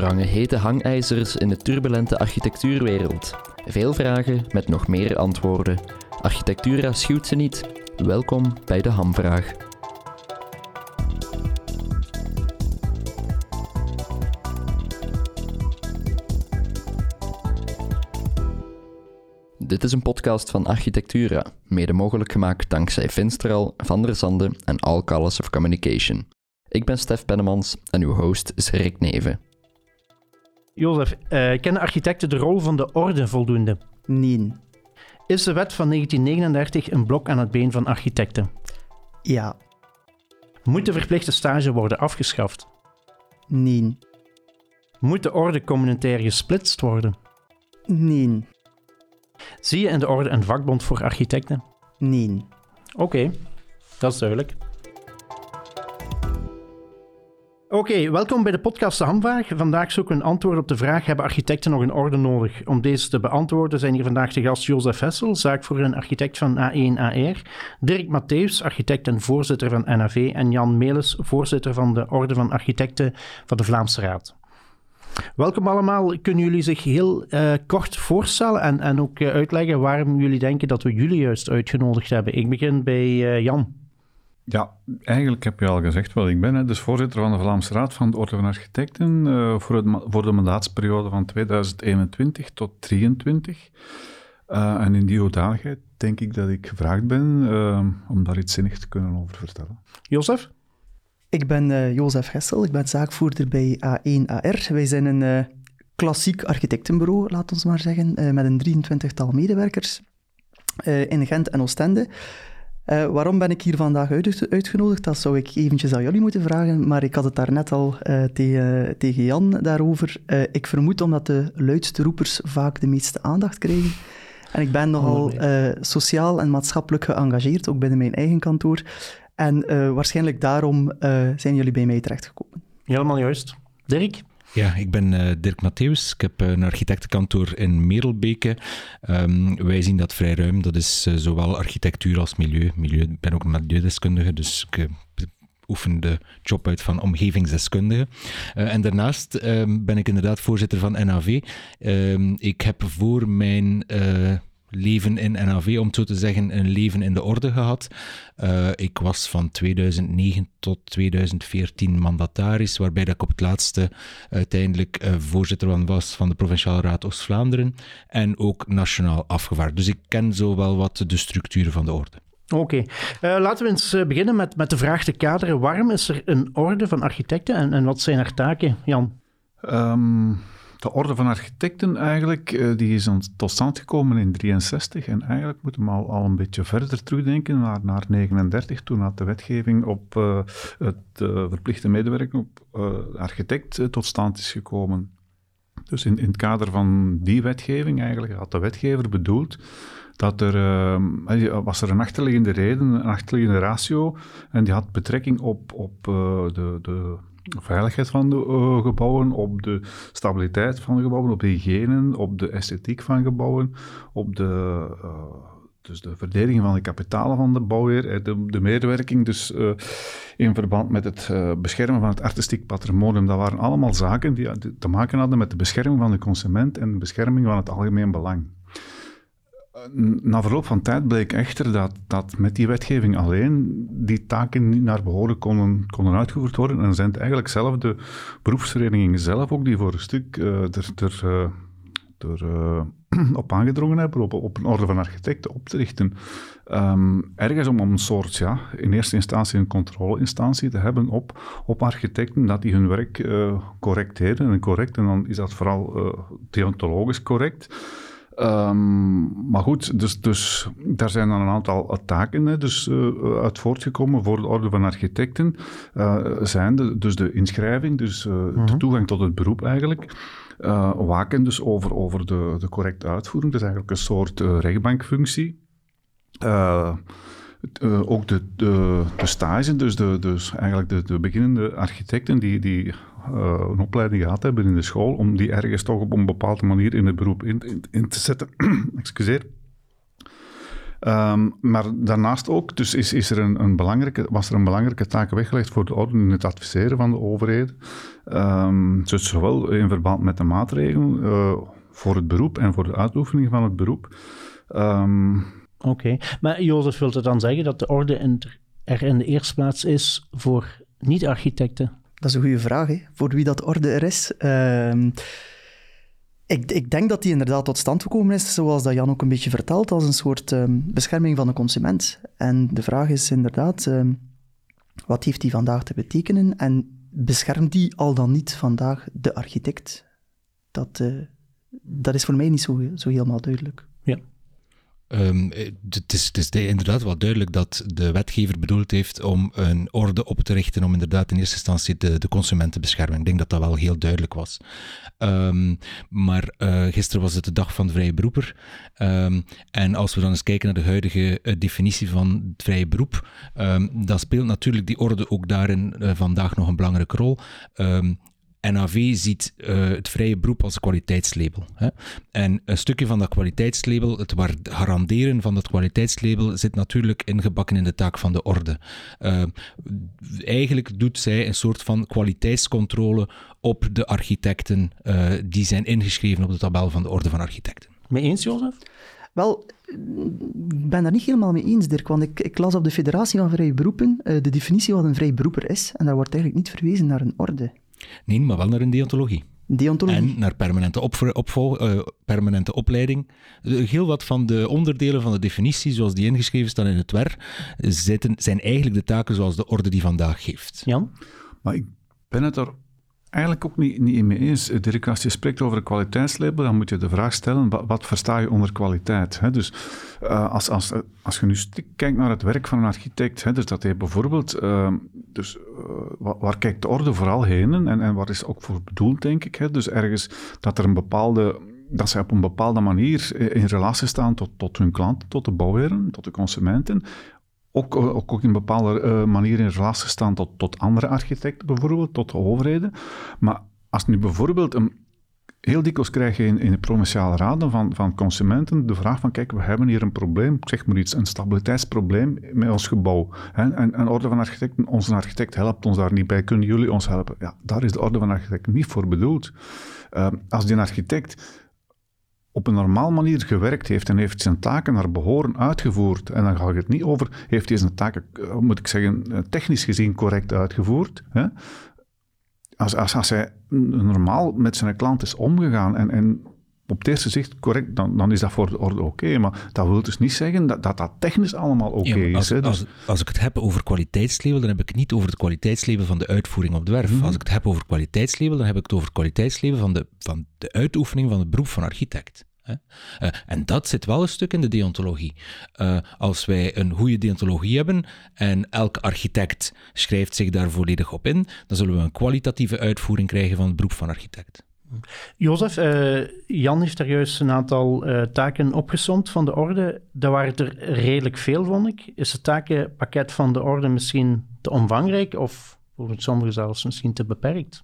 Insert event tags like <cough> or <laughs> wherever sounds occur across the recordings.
Hangen hete hangijzers in de turbulente architectuurwereld. Veel vragen met nog meer antwoorden. Architectura schuwt ze niet. Welkom bij de Hamvraag. Dit is een podcast van Architectura, mede mogelijk gemaakt dankzij Finstral, Van der Zande en All Colors of Communication. Ik ben Stef Pennemans en uw host is Rick Neven. Jozef, uh, kennen architecten de rol van de orde voldoende? Nee. Is de wet van 1939 een blok aan het been van architecten? Ja. Moet de verplichte stage worden afgeschaft? Nee. Moet de orde communautair gesplitst worden? Nee. Zie je in de orde een vakbond voor architecten? Nee. Oké, dat is duidelijk. Oké, welkom bij de podcast De Hamvraag. Vandaag zoeken we een antwoord op de vraag: hebben architecten nog een orde nodig? Om deze te beantwoorden zijn hier vandaag de gast Jozef Hessel, zaakvoerder en architect van A1AR, Dirk Matthews, architect en voorzitter van NAV, en Jan Melis, voorzitter van de Orde van Architecten van de Vlaamse Raad. Welkom allemaal. Kunnen jullie zich heel uh, kort voorstellen en, en ook uh, uitleggen waarom jullie denken dat we jullie juist uitgenodigd hebben? Ik begin bij uh, Jan. Ja, eigenlijk heb je al gezegd wat ik ben. Hè. Dus voorzitter van de Vlaamse Raad van de Orde van Architecten uh, voor, het, voor de mandaatsperiode van 2021 tot 2023. Uh, en in die hoedanigheid denk ik dat ik gevraagd ben uh, om daar iets zinnigs te kunnen over vertellen. Jozef? Ik ben Jozef Hessel, ik ben zaakvoerder bij A1AR. Wij zijn een klassiek architectenbureau, laat ons maar zeggen, met een 23-tal medewerkers in Gent en Oostende. Waarom ben ik hier vandaag uit, uitgenodigd? Dat zou ik eventjes aan jullie moeten vragen, maar ik had het daar net al tegen, tegen Jan daarover. ik vermoed omdat de luidste roepers vaak de meeste aandacht krijgen. En ik ben nogal sociaal en maatschappelijk geëngageerd, ook binnen mijn eigen kantoor. En waarschijnlijk daarom zijn jullie bij mij terechtgekomen. Helemaal juist. Dirk? Ja, ik ben uh, Dirk Mattheus. Ik heb een architectenkantoor in Merelbeke. Um, wij zien dat vrij ruim. Dat is zowel architectuur als milieu. milieu. Ik ben ook een milieudeskundige, dus ik oefen de job uit van omgevingsdeskundige. en daarnaast um, ben ik inderdaad voorzitter van NAV. Um, ik heb voor mijn leven in NAV, om het zo te zeggen, een leven in de orde gehad. Uh, ik was van 2009 tot 2014 mandataris, waarbij dat ik op het laatste uiteindelijk uh, voorzitter van was van de Provinciale Raad Oost-Vlaanderen en ook nationaal afgevaardigd. Dus ik ken zo wel wat de structuren van de orde. Oké, okay. uh, laten we eens beginnen met, met de vraag te kaderen. Waarom is er een orde van architecten en, en wat zijn haar taken, Jan? Um de Orde van Architecten eigenlijk, uh, die is tot stand gekomen in 63 en eigenlijk moeten we al, al een beetje verder terugdenken naar, naar 39, toen had de wetgeving op uh, het uh, verplichte medewerking op architect tot stand is gekomen. Dus in, in het kader van die wetgeving eigenlijk had de wetgever bedoeld dat er was er een achterliggende reden, een achterliggende ratio, en die had betrekking op, op de, de veiligheid van de uh, gebouwen, op de stabiliteit van de gebouwen, op de hygiëne, op de esthetiek van gebouwen, op de, uh, dus de verdediging van de kapitalen van de bouwheer, de, de medewerking dus in verband met het beschermen van het artistiek patrimonium. Dat waren allemaal zaken die te maken hadden met de bescherming van de consument en de bescherming van het algemeen belang na verloop van tijd bleek echter dat, dat met die wetgeving alleen die taken niet naar behoren konden, konden uitgevoerd worden. En zijn het eigenlijk zelf de beroepsverenigingen zelf ook die voor een stuk uh, er, er, er uh, <clears throat> op aangedrongen hebben op, op een orde van architecten op te richten. Um, ergens om een soort, ja, in eerste instantie een controleinstantie te hebben op, op architecten, dat die hun werk correct deden en correct. En dan is dat vooral deontologisch correct. Um, maar goed, dus, dus daar zijn dan een aantal taken hè, dus, uh, uit voortgekomen voor de Orde van Architecten. Uh, zijn de, dus de inschrijving, dus uh, de mhm. toegang tot het beroep eigenlijk. waken dus over, over de, de correcte uitvoering. Dat is eigenlijk een soort rechtbankfunctie. ook de, de, de stage, dus, de, dus eigenlijk de, de beginnende architecten die, die een opleiding gehad hebben in de school, om die ergens toch op een bepaalde manier in het beroep in, in, te zetten. <clears throat> Excuseer. Ehm, maar daarnaast ook, dus is, is er een, een, belangrijke, was er een belangrijke taak weggelegd voor de orde in het adviseren van de overheden. Um, dus zowel in verband met de maatregelen uh, voor het beroep en voor de uitoefening van het beroep. Um, Oké, maar Jozef, wilt het dan zeggen dat de orde er in de eerste plaats is voor niet-architecten? Dat is een goede vraag, hè? voor wie dat orde er is. Uh, ik, ik, denk dat die inderdaad tot stand gekomen is, zoals dat Jan ook een beetje vertelt, als een soort um, bescherming van de consument. En de vraag is inderdaad, um, wat heeft die vandaag te betekenen en beschermt die al dan niet vandaag de architect? Dat, uh, dat is voor mij niet zo, zo helemaal duidelijk. Ja. Um, het, is, is inderdaad wel duidelijk dat de wetgever bedoeld heeft om een orde op te richten om inderdaad in eerste instantie de, de consumenten te beschermen. Ik denk dat dat wel heel duidelijk was. Um, maar uh, gisteren was het de dag van de vrije beroeper. Um, en als we dan eens kijken naar de huidige uh, definitie van het vrije beroep, dan speelt natuurlijk die orde ook daarin vandaag nog een belangrijke rol. NAV ziet uh, het vrije beroep als kwaliteitslabel. Hè? En een stukje van dat kwaliteitslabel, het garanderen van dat kwaliteitslabel, zit natuurlijk ingebakken in de taak van de orde. Uh, eigenlijk doet zij een soort van kwaliteitscontrole op de architecten uh, die zijn ingeschreven op de tabel van de orde van architecten. Mee eens, Jozef? Wel, ik ben daar niet helemaal mee eens, Dirk. Want ik, ik las op de Federatie van Vrije Beroepen de definitie wat een vrij beroeper is. En daar wordt eigenlijk niet verwezen naar een orde. Nee, maar wel naar een deontologie. Deontologie. En naar permanente, opvol, uh, permanente opleiding. Heel wat van de onderdelen van de definitie, zoals die ingeschreven staan in het WER, zitten, zijn eigenlijk de taken zoals de orde die vandaag geeft. Jan? Maar ik ben het er eigenlijk ook niet, niet mee eens. Dirk, als je spreekt over een kwaliteitslabel, dan moet je de vraag stellen, wat, wat versta je onder kwaliteit? Hè? Dus uh, als, als, als je nu kijkt naar het werk van een architect, hè, dus dat hij bijvoorbeeld, uh, dus, waar, waar, kijkt de orde vooral heen en, en waar is ook voor bedoeld, denk ik? Hè? Dus ergens dat er een bepaalde dat zij op een bepaalde manier in relatie staan tot, tot hun klanten, tot de bouwheren, tot de consumenten, ook, ook, ook in bepaalde uh, manier in relatie staan tot, tot andere architecten bijvoorbeeld, tot de overheden. Maar als nu bijvoorbeeld een, heel dikwijls krijg je in, in de provinciale raden van, van consumenten de vraag van kijk, we hebben hier een probleem, zeg maar iets, een stabiliteitsprobleem met ons gebouw. En, en, en orde van architecten, onze architect helpt ons daar niet bij, kunnen jullie ons helpen? Ja, daar is de orde van architecten niet voor bedoeld. Uh, als die architect op een normaal manier gewerkt heeft en heeft zijn taken naar behoren uitgevoerd, en dan ga ik het niet over, heeft hij zijn taken, eh, moet ik zeggen, eh, technisch gezien correct uitgevoerd. Hè? Als, als, als hij normaal met zijn klant is omgegaan en, en op het eerste zicht correct, dan, dan is dat voor de orde oké. Maar dat wil dus niet zeggen dat dat, dat technisch allemaal oké is. Als, hè? Dus... Als, als, ik het heb over kwaliteitslabel, dan heb ik het niet over het kwaliteitslabel van de uitvoering op de werf. Mm Als ik het heb over kwaliteitslabel, dan heb ik het over het kwaliteitslabel van de, van de uitoefening van het beroep van architect. Uh, en dat zit wel een stuk in de deontologie. Uh, als wij een goede deontologie hebben en elke architect schrijft zich daar volledig op in, dan zullen we een kwalitatieve uitvoering krijgen van het beroep van architect. Jozef, uh, Jan heeft daar juist een aantal taken opgezond van de orde. Daar waren er redelijk veel, vond ik. Is het takenpakket van de orde misschien te omvangrijk of voor sommigen zelfs misschien te beperkt?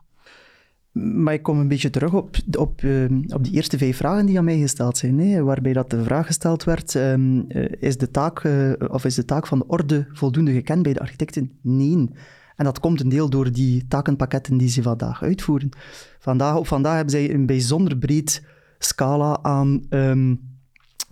Maar ik kom een beetje terug op, op, uh, op die eerste vijf vragen die aan mij gesteld zijn. Hè, waarbij dat de vraag gesteld werd, um, uh, is, de taak, of is de taak van de orde voldoende gekend bij de architecten? Nee. En dat komt een deel door die takenpakketten die ze vandaag uitvoeren. Vandaag, op vandaag hebben zij een bijzonder breed scala aan um,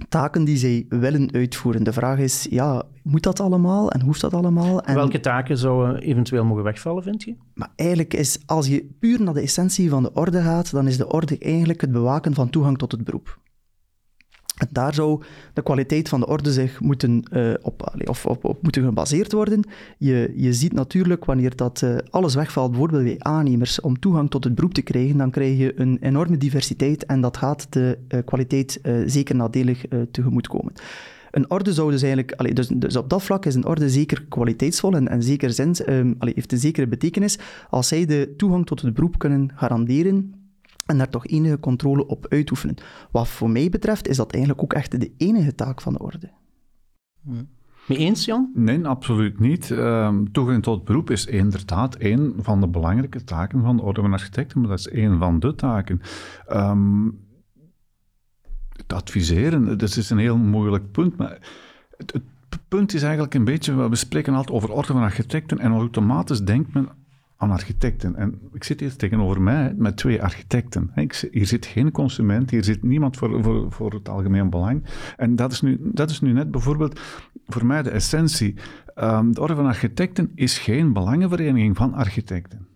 taken die zij willen uitvoeren. De vraag is, ja, moet dat allemaal en hoeft dat allemaal? En... Welke taken zouden eventueel mogen wegvallen, vind je? Maar eigenlijk is, als je puur naar de essentie van de orde gaat, dan is de orde eigenlijk het bewaken van toegang tot het beroep. En daar zou de kwaliteit van de orde zich moeten, uh, op, of, op, op, moeten gebaseerd worden. Je, je ziet natuurlijk wanneer dat uh, alles wegvalt, bijvoorbeeld bij aannemers, om toegang tot het beroep te krijgen, dan krijg je een enorme diversiteit en dat gaat de uh, kwaliteit zeker nadelig tegemoetkomen. Een orde zou dus eigenlijk, allee, dus, dus, op dat vlak is een orde zeker kwaliteitsvol en, en zeker allee, heeft een zekere betekenis als zij de toegang tot het beroep kunnen garanderen en daar toch enige controle op uitoefenen. Wat voor mij betreft is dat eigenlijk ook echt de enige taak van de orde. Hmm. Mee eens, Jan? Nee, absoluut niet. Um, toegang tot beroep is inderdaad een van de belangrijke taken van de Orde van Architecten, maar dat is een van de taken. Um, het adviseren, dat is een heel moeilijk punt, maar het, het punt is eigenlijk een beetje, we spreken altijd over orde van architecten en automatisch denkt men aan architecten. En ik zit hier tegenover mij met twee architecten. Hier zit geen consument, hier zit niemand voor, voor, voor het algemeen belang. En dat is, nu, dat is nu net bijvoorbeeld voor mij de essentie. Um, de Orde van Architecten is geen belangenvereniging van architecten.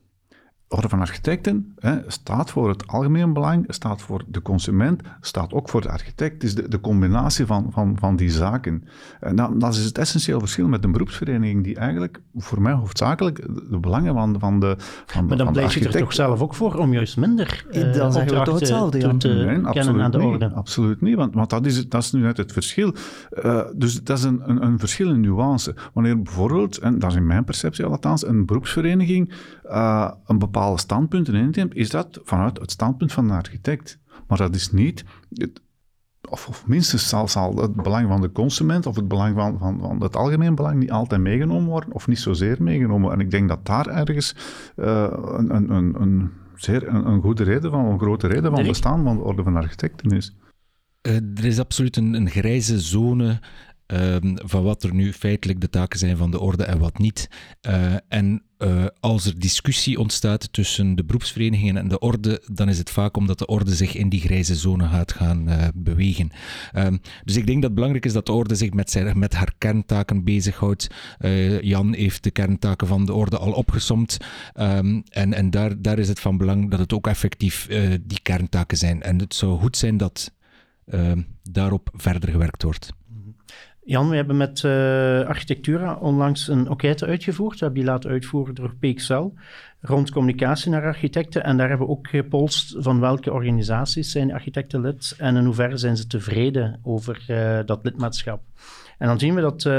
Orde van Architecten hè, staat voor het algemeen belang, staat voor de consument, staat ook voor de architect. Het is de, de combinatie van, van, van die zaken. En dat, dat is het essentieel verschil met een beroepsvereniging die eigenlijk voor mij hoofdzakelijk de belangen van, van de van Maar dan pleit je er toch zelf ook voor om juist minder uh, dan zeggen we toch hetzelfde, ja. te nee, kennen aan de orde? Niet, absoluut niet, want, want dat, is, dat is nu net het verschil. Uh, dus dat is een, een, een verschil in nuance. Wanneer bijvoorbeeld, en dat is in mijn perceptie althans, een beroepsvereniging uh, een bepaalde standpunten inneemt, is dat vanuit het standpunt van de architect. Maar dat is niet, het, of, of, minstens zal, zal, het belang van de consument of het belang van, van, van, het algemeen belang niet altijd meegenomen worden, of niet zozeer meegenomen. En ik denk dat daar ergens uh, een, een, een, een, zeer, een, een, goede reden van, een grote reden van bestaan van de Orde van Architecten is. Uh, er is absoluut een, een grijze zone Um, van wat er nu feitelijk de taken zijn van de orde en wat niet. Uh, en uh, als er discussie ontstaat tussen de beroepsverenigingen en de orde, dan is het vaak omdat de orde zich in die grijze zone gaat gaan uh, bewegen. Um, dus ik denk dat het belangrijk is dat de orde zich met, zijn, met haar kerntaken bezighoudt. Jan heeft de kerntaken van de orde al opgesomd. Um, en en daar, daar is het van belang dat het ook effectief die kerntaken zijn. En het zou goed zijn dat daarop verder gewerkt wordt. Jan, we hebben met uh, Architectura onlangs een enquête uitgevoerd. We hebben die laten uitvoeren door PXL rond communicatie naar architecten. En daar hebben we ook gepolst van welke organisaties zijn architecten lid en in hoeverre zijn ze tevreden over uh, dat lidmaatschap. En dan zien we dat uh,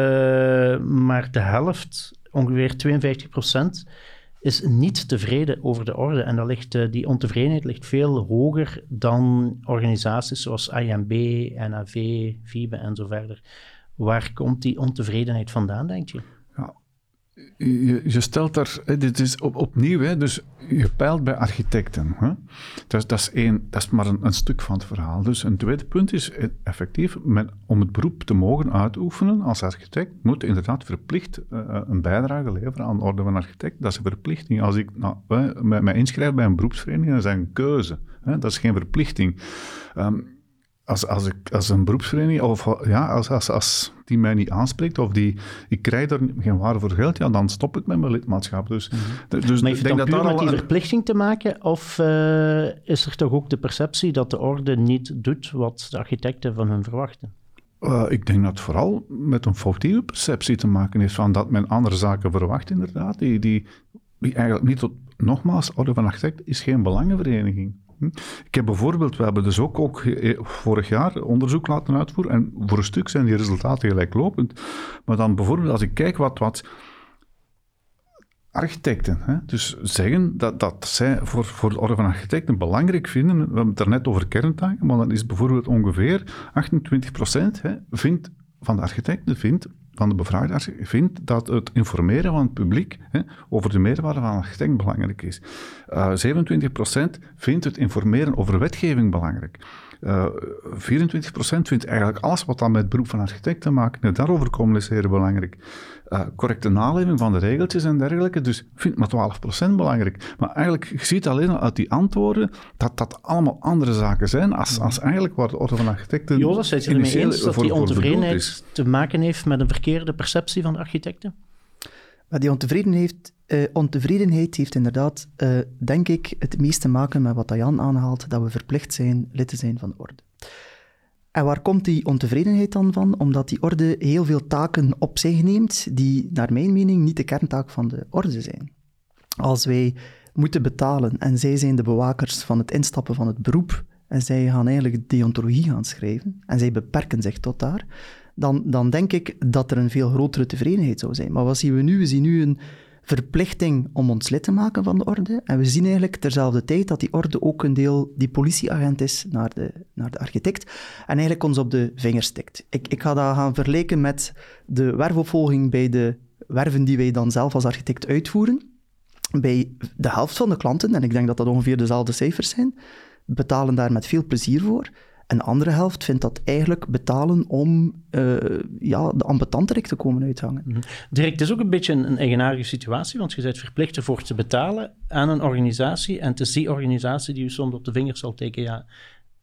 maar de helft, ongeveer 52 procent, is niet tevreden over de orde. En dat ligt, die ontevredenheid ligt veel hoger dan organisaties zoals IMB, NAV, FIBE en zo verder. Waar komt die ontevredenheid vandaan, denk je? Ja, je, stelt daar, dit is op, opnieuw, hè, dus je peilt bij architecten. Hè? Dat, is één, dat is maar een, stuk van het verhaal. Dus een tweede punt is effectief, men, om het beroep te mogen uitoefenen als architect, moet inderdaad verplicht uh, een bijdrage leveren aan de orde van architect. Dat is een verplichting. Als ik nou, mij, mij inschrijf bij een beroepsvereniging, dat is een keuze. Hè? Dat is geen verplichting. Um, als, als, ik, als een beroepsvereniging, of ja, als, als, als die mij niet aanspreekt, of die, ik krijg er geen waarde voor geld, ja, dan stop ik met mijn lidmaatschap. Dus, mm -hmm. dus maar heeft het dan puur met die verplichting te maken, of uh, is er toch ook de perceptie dat de orde niet doet wat de architecten van hun verwachten? Uh, ik denk dat het vooral met een foutieve perceptie te maken heeft van dat men andere zaken verwacht, inderdaad, die, die, die eigenlijk niet tot, nogmaals, Orde van Architect is geen belangenvereniging. Hm? Ik heb bijvoorbeeld, we hebben dus ook, ook vorig jaar onderzoek laten uitvoeren en voor een stuk zijn die resultaten gelijklopend. Maar dan bijvoorbeeld als ik kijk wat, wat architecten hè, dus zeggen dat, dat zij voor, voor de orde van architecten belangrijk vinden, we hebben het daarnet over kerntaken, maar dan is bijvoorbeeld ongeveer 28% procent vindt, van de architecten vindt van de bevraagde arts vindt dat het informeren van het publiek hè, over de meerwaarde van een architect belangrijk is. Uh, eh, 27% vindt het informeren over wetgeving belangrijk. Uh, eh, 24% vindt eigenlijk alles wat dan met het beroep van architect te maken heeft, daarover communiceren belangrijk. Uh, correcte naleving van de regeltjes en dergelijke, dus vindt maar 12% belangrijk. Maar eigenlijk, je ziet alleen uit die antwoorden dat dat allemaal andere zaken zijn, als, als eigenlijk waar de orde van architecten... Jozef, zijn je ermee eens dat die ontevredenheid te maken heeft met een verkeerde perceptie van de architecten? Die ontevredenheid, uh, ontevredenheid heeft inderdaad, uh, denk ik, het meest te maken met wat Jan aanhaalt, dat we verplicht zijn lid te zijn van de orde. En waar komt die ontevredenheid dan van? Omdat die orde heel veel taken op zich neemt, die naar mijn mening niet de kerntaak van de orde zijn. Als wij moeten betalen en zij zijn de bewakers van het instappen van het beroep en zij gaan eigenlijk deontologie gaan schrijven en zij beperken zich tot daar, dan, dan denk ik dat er een veel grotere tevredenheid zou zijn. Maar wat zien we nu? We zien nu een verplichting om ons lid te maken van de orde. En we zien eigenlijk terzelfde tijd dat die orde ook een deel die politieagent is naar de, naar de architect. En eigenlijk ons op de vingers stikt. Ik, ik ga dat gaan vergelijken met de werfopvolging bij de werven die wij dan zelf als architect uitvoeren. Bij de helft van de klanten, en ik denk dat dat ongeveer dezelfde cijfers zijn, betalen daar met veel plezier voor. Een andere helft vindt dat eigenlijk betalen om uh, ja, de ambetanterik te komen uithangen. Mm Dirk, het is ook een beetje een, een, eigenaardige situatie, want je bent verplicht ervoor te betalen aan een organisatie en het is die organisatie die je soms op de vingers zal tekenen. Ja,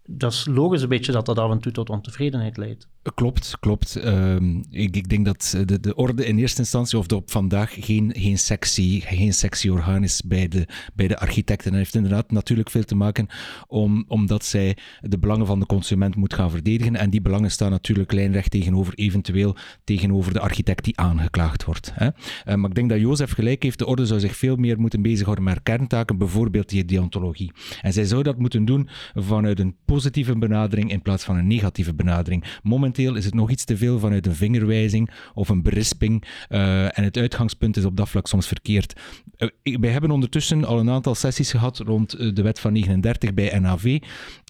dat is logisch een beetje dat dat af en toe tot ontevredenheid leidt. Klopt, klopt. Ehm, ik, ik, denk dat de, de orde in eerste instantie, of op vandaag, geen, geen, sexy, geen sexy orgaan is bij de, bij de architecten. En dat heeft inderdaad natuurlijk veel te maken om, omdat zij de belangen van de consument moet gaan verdedigen. En die belangen staan natuurlijk lijnrecht tegenover, eventueel tegenover de architect die aangeklaagd wordt. Hè. Uh, maar ik denk dat Jozef gelijk heeft. De orde zou zich veel meer moeten bezighouden met kerntaken, bijvoorbeeld die deontologie. En zij zou dat moeten doen vanuit een positieve benadering in plaats van een negatieve benadering. Is het nog iets te veel vanuit een vingerwijzing of een berisping. Uh, en het uitgangspunt is op dat vlak soms verkeerd. Uh, wij hebben ondertussen al een aantal sessies gehad rond eh, de wet van 39 bij NAV.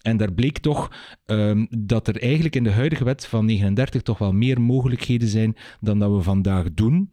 En daar bleek toch um, dat er eigenlijk in de huidige wet van 39 toch wel meer mogelijkheden zijn dan dat we vandaag doen.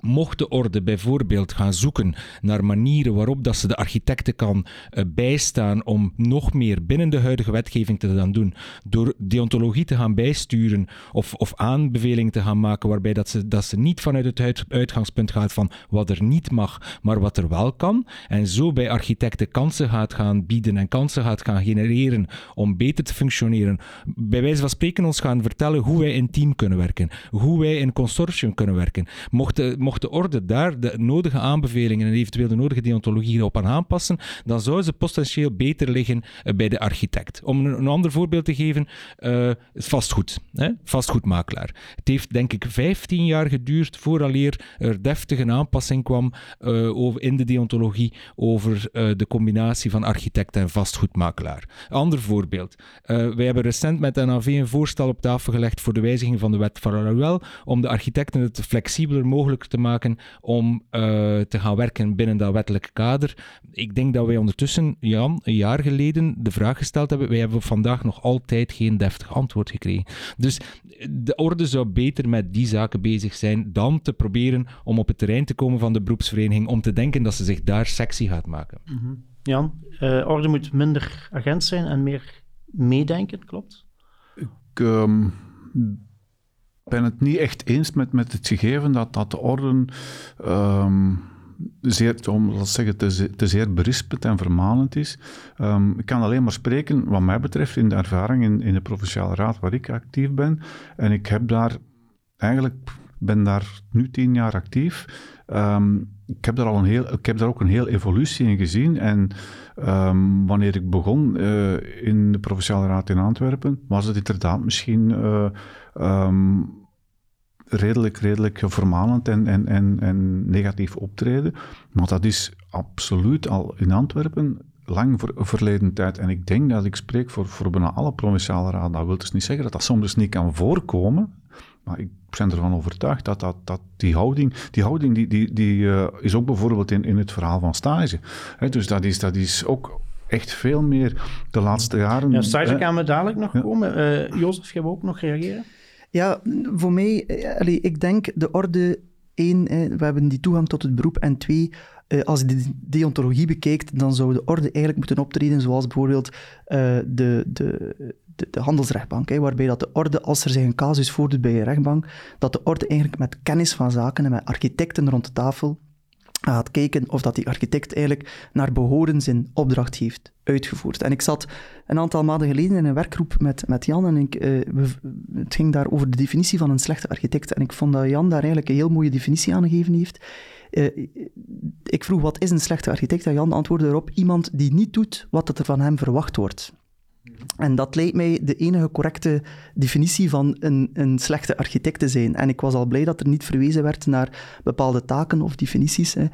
Mocht de orde bijvoorbeeld gaan zoeken naar manieren waarop dat ze de architecten kan uh, bijstaan om nog meer binnen de huidige wetgeving te gaan doen, door deontologie te gaan bijsturen of, of aanbevelingen te gaan maken waarbij dat ze, dat ze niet vanuit het uitgangspunt gaat van wat er niet mag, maar wat er wel kan, en zo bij architecten kansen gaat gaan bieden en kansen gaat gaan genereren om beter te functioneren, bij wijze van spreken ons gaan vertellen hoe wij in team kunnen werken, hoe wij in consortium kunnen werken. Mocht de, mocht de orde daar de nodige aanbevelingen en eventueel de nodige deontologie op aan aanpassen, dan zou ze potentieel beter liggen eh, bij de architect. Om een, ander voorbeeld te geven, uh, vastgoed. Hè? Vastgoedmakelaar. Het heeft denk ik 15 jaar geduurd vooraleer er deftig een aanpassing kwam uh, over, in de deontologie over de combinatie van architect en vastgoedmakelaar. Ander voorbeeld. wij hebben recent met NAV een voorstel op tafel gelegd voor de wijziging van de wet van Ruel om de architecten het flexibeler mogelijk te maken om uh, te gaan werken binnen dat wettelijke kader. Ik denk dat wij ondertussen, Jan, een jaar geleden de vraag gesteld hebben. Wij hebben vandaag nog altijd geen deftig antwoord gekregen. Dus de orde zou beter met die zaken bezig zijn dan te proberen om op het terrein te komen van de beroepsvereniging, om te denken dat ze zich daar sexy gaat maken. Mm -hmm. Jan, uh, orde moet minder agent zijn en meer meedenken, klopt? Ik um, ben het niet echt eens met, met het gegeven dat, dat de orde um, zeer, om zeggen, te, te, zeer berispend en vermanend is. Um, ik kan alleen maar spreken, wat mij betreft, in de ervaring in, in de provinciale raad waar ik actief ben. En ik heb daar eigenlijk, ben daar nu tien jaar actief. Um, ik heb daar al een heel, ik heb daar ook een heel evolutie in gezien. En wanneer ik begon uh, in de provinciale raad in Antwerpen, was het inderdaad misschien um, redelijk, redelijk vermanend en, en, en, en negatief optreden. Maar dat is absoluut al in Antwerpen lang voor, verleden tijd. En ik denk dat ik spreek voor, voor bijna alle provinciale raden. Dat wil dus niet zeggen dat dat soms dus niet kan voorkomen. Maar ik ben ervan overtuigd dat, dat, dat die houding, die, houding die, die, die uh, is ook bijvoorbeeld in, in het verhaal van stage. He, dus dat is, dat is ook echt veel meer de laatste jaren. Ja, stage kan we dadelijk nog ja. komen. Uh, Jozef, jij wil ook nog reageren? Ja, voor mij, allee, ik denk de orde één, we hebben die toegang tot het beroep, en twee, als je de deontologie bekijkt, dan zou de orde eigenlijk moeten optreden zoals bijvoorbeeld uh, de, de, de, de, handelsrechtbank, waarbij dat de orde, als er zich een casus voordoet bij een rechtbank, dat de orde eigenlijk met kennis van zaken en met architecten rond de tafel gaat kijken of dat die architect eigenlijk naar behoren zijn opdracht heeft uitgevoerd. En ik zat een aantal maanden geleden in een werkgroep met, met Jan en ik, uh, we, het ging daar over de definitie van een slechte architect. En ik vond dat Jan daar eigenlijk een heel mooie definitie aan gegeven heeft. Uh, ik vroeg, wat is een slechte architect? En Jan antwoordde erop, iemand die niet doet wat er van hem verwacht wordt. En dat lijkt mij de enige correcte definitie van een, een slechte architect te zijn. En ik was al blij dat er niet verwezen werd naar bepaalde taken of definities. Hè.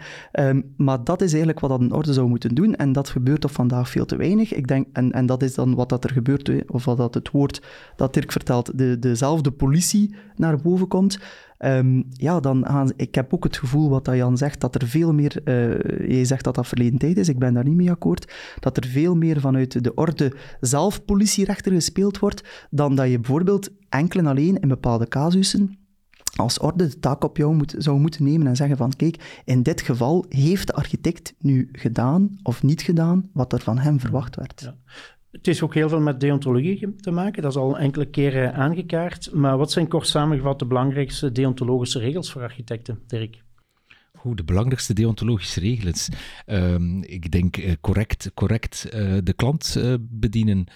Um, maar dat is eigenlijk wat dat een orde zou moeten doen. En dat gebeurt op vandaag veel te weinig. Ik denk, en, en dat is dan wat dat er gebeurt, of wat dat het woord dat Dirk vertelt, de, dezelfde politie naar boven komt. Um, ja, dan ik heb ook het gevoel wat Jan zegt, dat er veel meer, uh, jij zegt dat dat verleden tijd is, ik ben daar niet mee akkoord, dat er veel meer vanuit de orde zelf politierechter gespeeld wordt, dan dat je bijvoorbeeld enkel en alleen in bepaalde casussen als orde de taak op jou zou moeten nemen en zeggen van kijk, in dit geval heeft de architect nu gedaan of niet gedaan wat er van hem verwacht werd. Ja. Het is ook heel veel met deontologie te maken, dat is al enkele keren aangekaart. Maar wat zijn kort samengevat de belangrijkste deontologische regels voor architecten, Dirk? Goed, de belangrijkste deontologische regels. Um, ik denk uh, correct, correct uh, de klant uh, bedienen,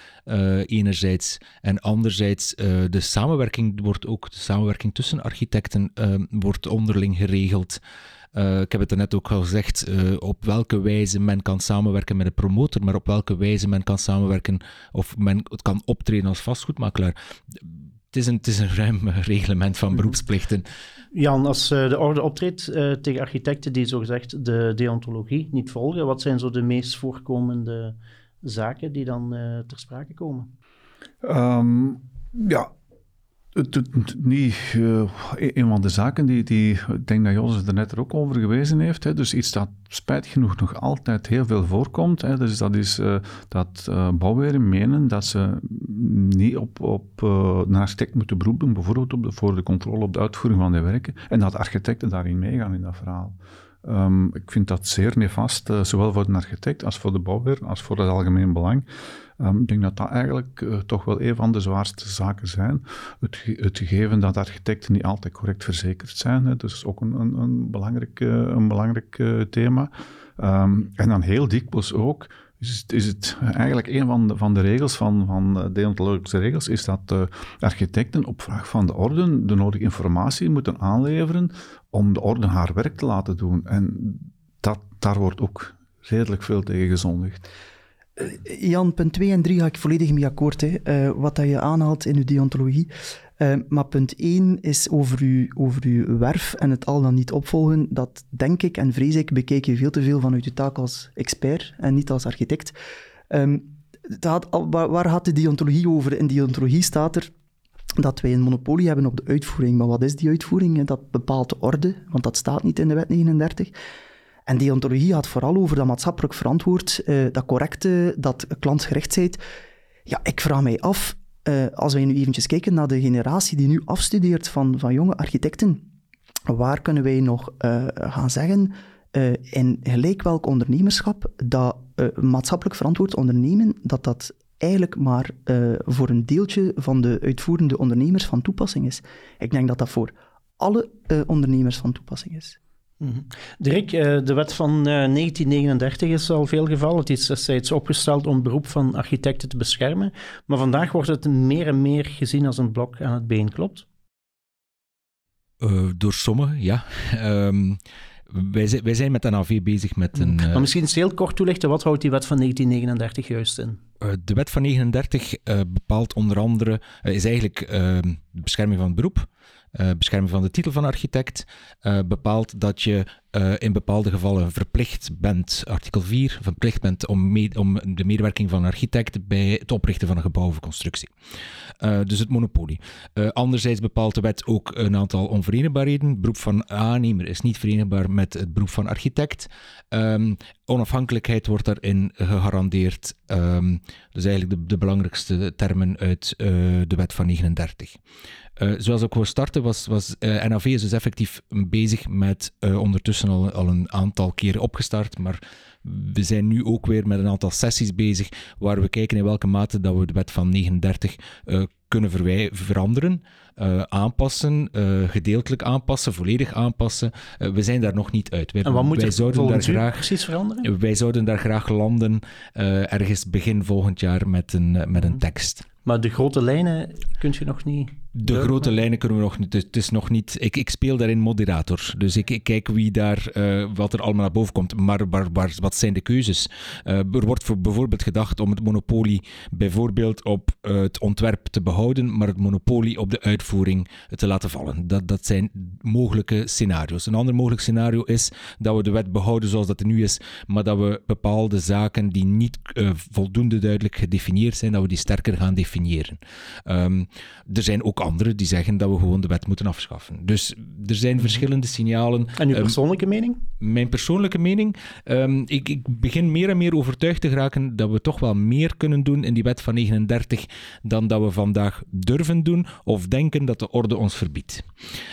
enerzijds. En anderzijds, de samenwerking wordt ook, de samenwerking tussen architecten ehm, wordt onderling geregeld. Uh, ik heb het er net ook al gezegd, uh, op welke wijze men kan samenwerken met een promotor, maar op welke wijze men kan samenwerken of men kan optreden als vastgoedmakelaar. Het is een, het is een ruim <laughs> reglement van mhm. beroepsplichten. Jan, als uh, de orde optreedt tegen architecten die zogezegd de deontologie niet volgen, wat zijn zo de meest voorkomende zaken die dan ter sprake komen? Um, ja, niet, uh, een van de zaken die, die ik denk dat Jos er net ook over gewezen heeft, hè, dus iets dat spijtig genoeg nog altijd heel veel voorkomt, hè, dus dat is uh, dat uh, menen dat ze niet op, op uh, een architect moeten beroepen, bijvoorbeeld op de, voor de controle op de uitvoering van de werken, en dat architecten daarin meegaan in dat verhaal. Um, ik vind dat zeer nefast, zowel voor de architect als voor de bouwweer, als voor het algemeen belang. Um, ik denk dat dat eigenlijk uh, toch wel een van de zwaarste zaken zijn. Het, het gegeven dat architecten niet altijd correct verzekerd zijn, hè, dus ook een, een, een belangrijk, uh, een belangrijk thema. Um, en dan heel dikwijls ook is het, is het eigenlijk een van de, van de regels, van, van deontologische regels, is dat architecten op vraag van de orde de nodige informatie moeten aanleveren om de orde haar werk te laten doen. En dat, daar wordt ook redelijk veel tegen gezondigd. Eh, Jan, punt 2 en 3 ga ik volledig mee akkoord. Hè. Uh, wat dat je aanhaalt in uw deontologie. Uh, maar punt 1 is over uw, over uw werf en het al dan niet opvolgen. Dat denk ik en vrees ik bekijk je veel te veel vanuit je taak als expert en niet als architect. Um, had, waar, waar gaat de deontologie over? In deontologie staat er dat wij een monopolie hebben op de uitvoering. Maar wat is die uitvoering? Dat bepaalt de orde, want dat staat niet in de wet 39. En deontologie gaat vooral over dat maatschappelijk verantwoord, uh, dat correcte, dat klantgerichtheid. Ja, ik vraag mij af, uh, als wij nu eventjes kijken naar de generatie die nu afstudeert van, van jonge architecten, waar kunnen wij nog uh, gaan zeggen, in gelijk welk ondernemerschap, dat maatschappelijk verantwoord ondernemen, dat dat eigenlijk maar voor een deeltje van de uitvoerende ondernemers van toepassing is. Ik denk dat dat voor alle ondernemers van toepassing is. Mm Dirk, eh, de wet van 1939 eh, is al veel gevallen. Het is destijds opgesteld om het beroep van architecten te beschermen. Maar vandaag wordt het meer en meer gezien als een blok aan het been, klopt? Uh, door sommigen, ja. Um, <laughs> wij, wij, zijn met een AV bezig met een... Maar misschien eens heel kort toelichten, wat houdt die wet van 1939 juist in? de wet van 1939 bepaalt onder andere, is eigenlijk ehm, de bescherming van het beroep, uh, bescherming van de titel van architect, uh, bepaalt dat je uh, in bepaalde gevallen verplicht bent, artikel 4, verplicht bent om, om de medewerking van een architect bij het oprichten van een gebouw of constructie. dus het monopolie. anderzijds bepaalt de wet ook een aantal onverenigbaarheden. Beroep van aannemer is niet verenigbaar met het beroep van architect. Um, onafhankelijkheid wordt daarin gegarandeerd. Um, dus eigenlijk de, de belangrijkste termen uit de wet van 39. Uh, zoals ik wou starten, was, was uh, NAV is dus effectief bezig met uh, ondertussen al, al een aantal keren opgestart, maar we zijn nu ook weer met een aantal sessies bezig waar we kijken in welke mate dat we de wet van 39 kunnen veranderen, aanpassen, gedeeltelijk aanpassen, volledig aanpassen. we zijn daar nog niet uit. Wij, en wat moet wij zouden daar graag, precies veranderen? Wij zouden daar graag landen ergens begin volgend jaar met een, met een mhm. tekst. Maar de grote lijnen kun je nog niet. De grote lijnen kunnen we nog niet. Het is nog niet. Ik, ik speel daarin moderator. Dus ik, ik kijk wie daar, uh, wat er allemaal naar boven komt. Maar waar, wat zijn de keuzes? Uh, er wordt voor bijvoorbeeld gedacht om het monopolie bijvoorbeeld op uh, het ontwerp te behouden, maar het monopolie op de uitvoering te laten vallen. Dat, dat zijn mogelijke scenario's. Een ander mogelijk scenario is dat we de wet behouden zoals dat er nu is, maar dat we bepaalde zaken die niet voldoende duidelijk gedefinieerd zijn, dat we die sterker gaan definiëren. Um, er zijn ook anderen die zeggen dat we gewoon de wet moeten afschaffen. Dus er zijn Mhm. verschillende signalen. En uw Ehm, persoonlijke mening? mijn persoonlijke mening, ehm, ik, ik begin meer en meer overtuigd te geraken dat we toch wel meer kunnen doen in die wet van 39 dan dat we vandaag durven doen of denken dat de orde ons verbiedt.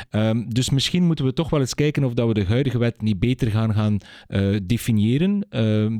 Ehm, dus misschien moeten we toch wel eens kijken of dat we de huidige wet niet beter gaan, gaan eh, definiëren,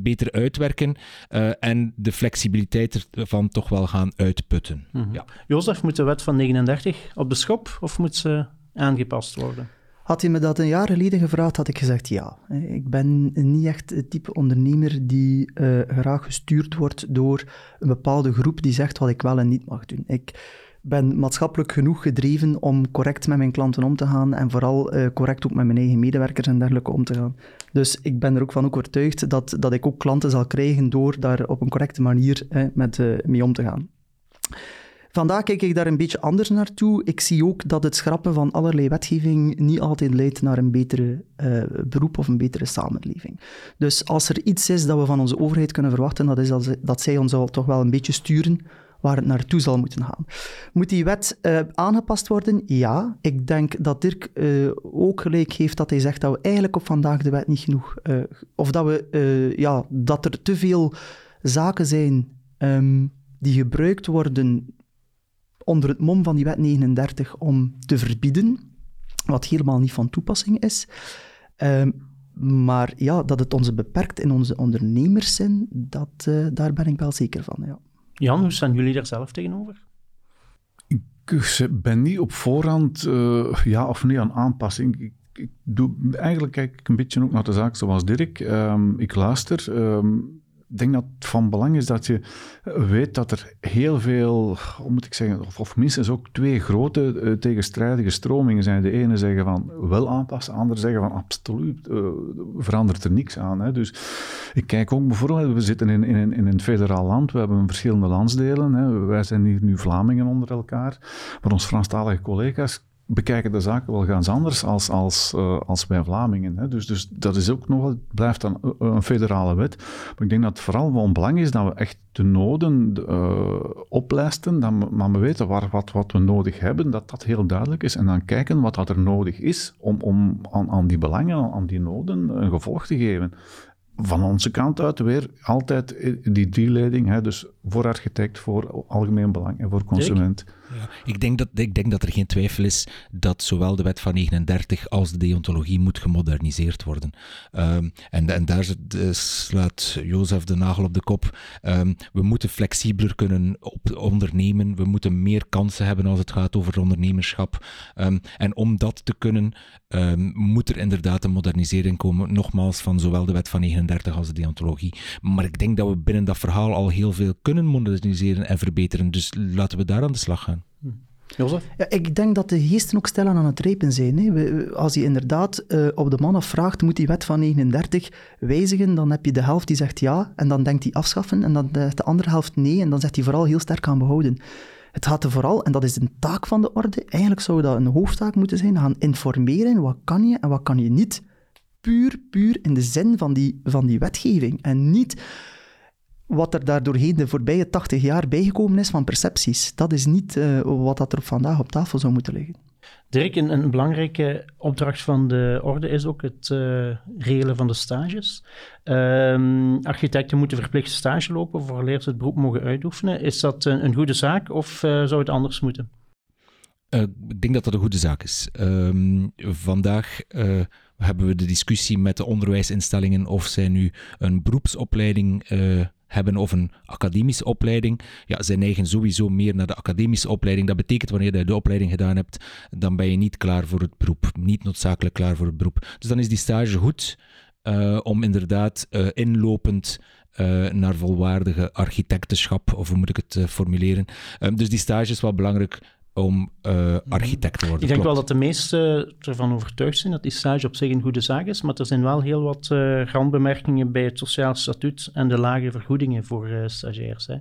beter uitwerken eh, en de flexibiliteit ervan toch wel gaan uitputten. Ja. Jozef, moet de wet van 39 op de schop of moet ze aangepast worden? Had je me dat een jaar geleden gevraagd, had ik gezegd ja. Ik ben niet echt het type ondernemer die eh, graag gestuurd wordt door een bepaalde groep die zegt wat ik wel en niet mag doen. Ik ben maatschappelijk genoeg gedreven om correct met mijn klanten om te gaan en vooral eh, correct ook met mijn eigen medewerkers en dergelijke om te gaan. Dus ik ben er ook van overtuigd dat, dat ik ook klanten zal krijgen door daar op een correcte manier met, eh, mee om te gaan. Vandaag kijk ik daar een beetje anders naartoe. Ik zie ook dat het schrappen van allerlei wetgeving niet altijd leidt naar een betere eh, beroep of een betere samenleving. Dus als er iets is dat we van onze overheid kunnen verwachten, dat is dat, dat zij ons al toch wel een beetje sturen waar het naartoe zal moeten gaan. Moet die wet eh, aangepast worden? Ja. Ik denk dat Dirk eh, ook gelijk heeft dat hij zegt dat we eigenlijk op vandaag de wet niet genoeg... of dat, we, ja, dat er te veel zaken zijn ehm, die gebruikt worden onder het mom van die wet 39 om te verbieden, wat helemaal niet van toepassing is. Ehm, maar ja, dat het ons beperkt in onze ondernemerszin, dat, eh, daar ben ik wel zeker van. Ja. Jan, hoe staan jullie daar zelf tegenover? Ik ben niet op voorhand eh, ja of nee aan aanpassing. Ik, ik doe, eigenlijk kijk ik een beetje ook naar de zaak zoals Dirk. Ehm, ik luister. Ehm, ik denk dat het van belang is dat je weet dat er heel veel, hoe moet ik zeggen, of, of minstens ook twee grote eh, tegenstrijdige stromingen zijn. De ene zeggen van wel aanpassen, de andere zeggen van absoluut, eh, verandert er niks aan. Hè. Dus ik kijk ook bijvoorbeeld, we zitten in, in, in een federaal land, we hebben verschillende landsdelen. Hè. Wij zijn hier nu Vlamingen onder elkaar, maar onze Franstalige collega's bekijken de zaken wel ganz anders als, als, uh, als wij Vlamingen. Hè. Dus, dus dat is ook nog blijft dan een federale wet. Maar ik denk dat het vooral van belang is dat we echt de noden uh, oplijsten, dat we, maar we weten waar, wat, wat we nodig hebben, dat dat heel duidelijk is. En dan kijken wat dat er nodig is om, om aan, aan die belangen, aan die noden een gevolg te geven van onze kant uit weer altijd die drieleiding, hè, dus voor architect, voor algemeen belang en voor consument. Ik, denk dat, ik denk dat er geen twijfel is dat zowel de wet van 39 als de deontologie moet gemoderniseerd worden. Um, en, en daar slaat Jozef de nagel op de kop. Um, we moeten flexibeler kunnen op, ondernemen, we moeten meer kansen hebben als het gaat over ondernemerschap. Um, en om dat te kunnen, moet er inderdaad een modernisering komen, nogmaals, van zowel de wet van 39 als de deontologie. Maar ik denk dat we binnen dat verhaal al heel veel kunnen moderniseren en verbeteren, dus laten we daar aan de slag gaan. Jozef? Ja, ik denk dat de geesten ook stilaan aan het repen zijn. Hè. Als je inderdaad uh, op de man afvraagt, moet die wet van 39 wijzigen, dan heb je de helft die zegt ja, en dan denkt hij afschaffen, en dan de, de andere helft nee, en dan zegt hij vooral heel sterk aan behouden. Het gaat er vooral, en dat is een taak van de orde, eigenlijk zou dat een hoofdtaak moeten zijn, gaan informeren, wat kan je en wat kan je niet. Puur, puur in de zin van die, van die wetgeving. En niet wat er daar doorheen de voorbije 80 jaar bijgekomen is van percepties. Dat is niet uh, wat dat er vandaag op tafel zou moeten liggen. Dirk, een, een belangrijke opdracht van de orde is ook het uh, regelen van de stages. Um, architecten moeten verplicht stage lopen vooraleer ze het beroep mogen uitoefenen. Is dat een, een goede zaak of uh, zou het anders moeten? Uh, ik denk dat dat een goede zaak is. Um, vandaag uh, hebben we de discussie met de onderwijsinstellingen of zij nu een beroepsopleiding uh, hebben of een academische opleiding. Ja, zij neigen sowieso meer naar de academische opleiding. Dat betekent wanneer je de opleiding gedaan hebt, dan ben je niet klaar voor het beroep. Niet noodzakelijk klaar voor het beroep. Dus dan is die stage goed uh, om inderdaad uh, inlopend uh, naar volwaardige architectenschap, of hoe moet ik het formuleren. Um, dus die stage is wel belangrijk om uh, architect te worden. Ik denk Klopt. wel dat de meesten ervan overtuigd zijn dat die stage op zich een goede zaak is, maar er zijn wel heel wat uh, randbemerkingen bij het sociaal statuut en de lage vergoedingen voor uh, stagiairs. Hè.